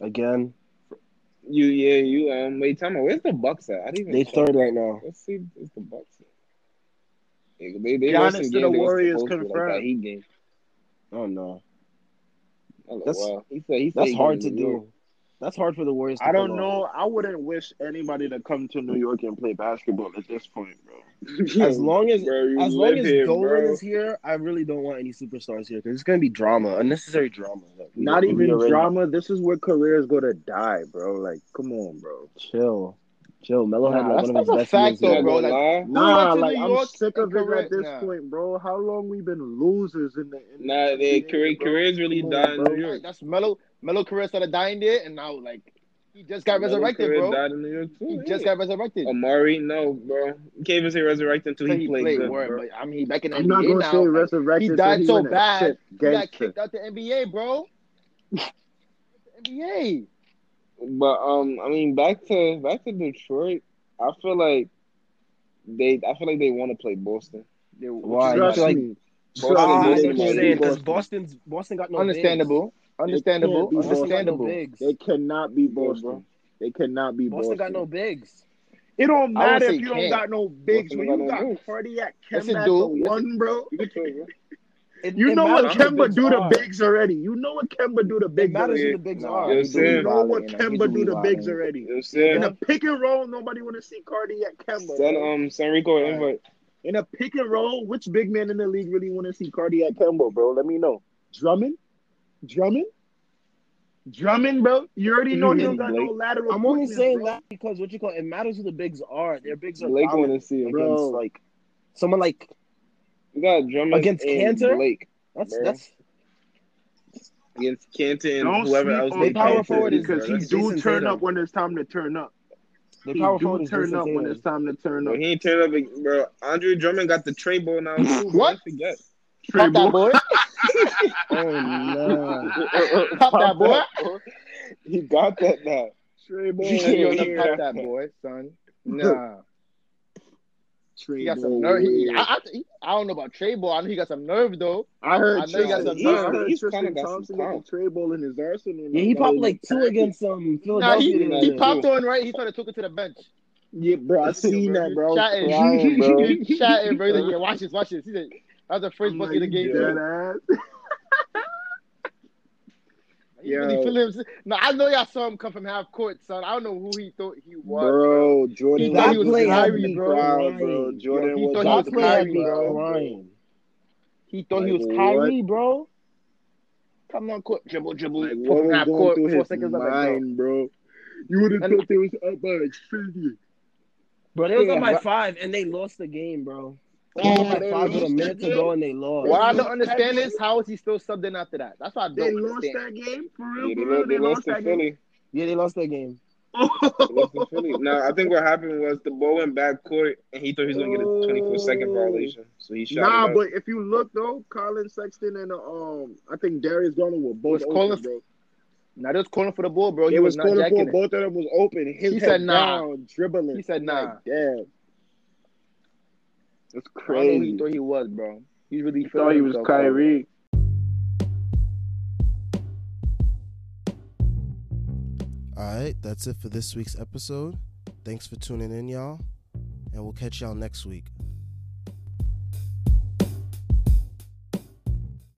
again. You yeah you um wait tell me where's the Bucks at? I didn't even They check. third right now. Let's see where's the Bucks. At. Yeah, they they Giannis lost some to games the Warriors supposed to, like confirmed. that Heat game. Oh no, I That's- wow. He said he said that's he hard to New York. do. That's hard for the Warriors. To I don't know. off. I wouldn't wish anybody to come to New York and play basketball at this point, bro. As long as Bro, as long as here, Dolan bro. is here, I really don't want any superstars here because it's gonna be drama, unnecessary drama. that we- Not we even already- drama. This is where careers go to die, bro. Like, come on, bro. Chill, chill. Melo had Nah, like one of his best fact, years though, bro. Not Like- lie. Nah, like I'm York sick of it career- at this nah. point, bro. How long we been losers in the? In Nah, the their NBA, career bro? careers really Come on, died in bro. New York. That's Melo. Melo career started dying there, and now like he just got Melo resurrected, bro. Died in New York too. He yeah. just got resurrected. Amar'e, no, bro. You can't even say resurrected until So he, played, good, word, bro. but I mean, back in the I'm not NBA gonna now, say like, resurrected. he died so bad, shit he got kicked out the NBA, bro. NBA. But um, I mean, back to back to Detroit. I feel like they, I feel like they want to play Boston. They- Why? Trust feel like- Boston Ah, I is see what you're might saying because Boston. Boston's Boston got no Understandable. Understandable. It can't be Bigs. Boston got no Understandable. bigs. They cannot be Boston. bro. They cannot be Boston Boston. got no bigs. It don't matter if you don't can't. got no bigs. Boston When got you no got bigs. cardiac Yes, Kemba it at do. the one, bro. It- You it know what matters who the Kemba do to bigs already. You know what Kemba do to bigs matters who already. the bigs Nah, are. Yo, he do Sam. You be know what Kemba do to bigs already. You know what I'm In a pick and roll, nobody want to see cardiac Kemba. Send bro. um San Rico an invite. In a pick and roll, which big man in the league really want to see cardiac Kemba, bro? Let me know. Drummond? Drummond? Drummond, bro? You already know he don't got no lateral. I'm only saying bro. that because what you call it matters who the bigs are. Their bigs are Blake want to see against like someone like You got Drummond Against and Kanter? Blake that's Bro. that's against Kanter and Don't whoever sleep else. They they power forward is- because he bro. Jayson do turn Tatum. up when it's time to turn up. their He power do forward turn Jayson up when it's time to turn Bro, up. he ain't turned up, bro. Andre Drummond got the trade ball now too. What? Forget. Pop that boy. Oh no. Pop that boy. He got that now. Trey Ball. You can't yeah, even yeah. pop that boy, son. Nah. Trey He got some nerve. He. I, I, he, I don't know about Trey Ball. I know he got some nerve though. I heard I know he got some nerve. heard He's Tristan kinda got Thompson got talent. the ball in his arsenal. Yeah, he Like, popped like two package. against um Nah, he, he popped on right. He started it to the bench. Yeah, bro, I seen that, bro. Chatting, Crying, bro. Chatting, bro. Like, yeah, watch this, watch this. He said, "That was the first I'm bucket like, of the game." You bro. dead ass. He really Yo. feeling himself. No, I know y'all saw him come from half court, son. I don't know who he thought he was. Bro, Jordan He was thought he was in the Kyrie, bro. crowd, bro. Jordan Yo, he was thought in he was play had Kyrie, bro. crying. He thought he was Like, Kyrie, bro. Come on, court, dribble, dribble, Like, pull from half going court, through four his seconds left. Like, bro. mind, bro? You would have thought they was up by Xfinity. Bro, they was Yeah, up by five and they lost the game, bro. They was up they five with a lost minute the to go and they lost. What I don't understand game. is how is he still subbed in after that? That's why I They don't lost understand. that game for real. Yeah, they, for real. lost, they lost to that game. Yeah, they lost that game. Lost Philly. No, I think what happened was the ball went back court, and he thought he was gonna get a 24 second Oh. violation, so he shot. Nah, but if you look though, Collin Sexton and um, I think Darius Garland were both Was open, Colin- bro. Now just calling for the ball, bro. He, He was, was, not calling for it. it. both of them was open. His He head said nah. down, dribbling. He said nah. Like, damn. That's I don't know who he crazy. thought he was, bro. He really He thought he was himself, Kyrie. All right, that's it for this week's episode. Thanks for tuning in, y'all, and we'll catch y'all next week.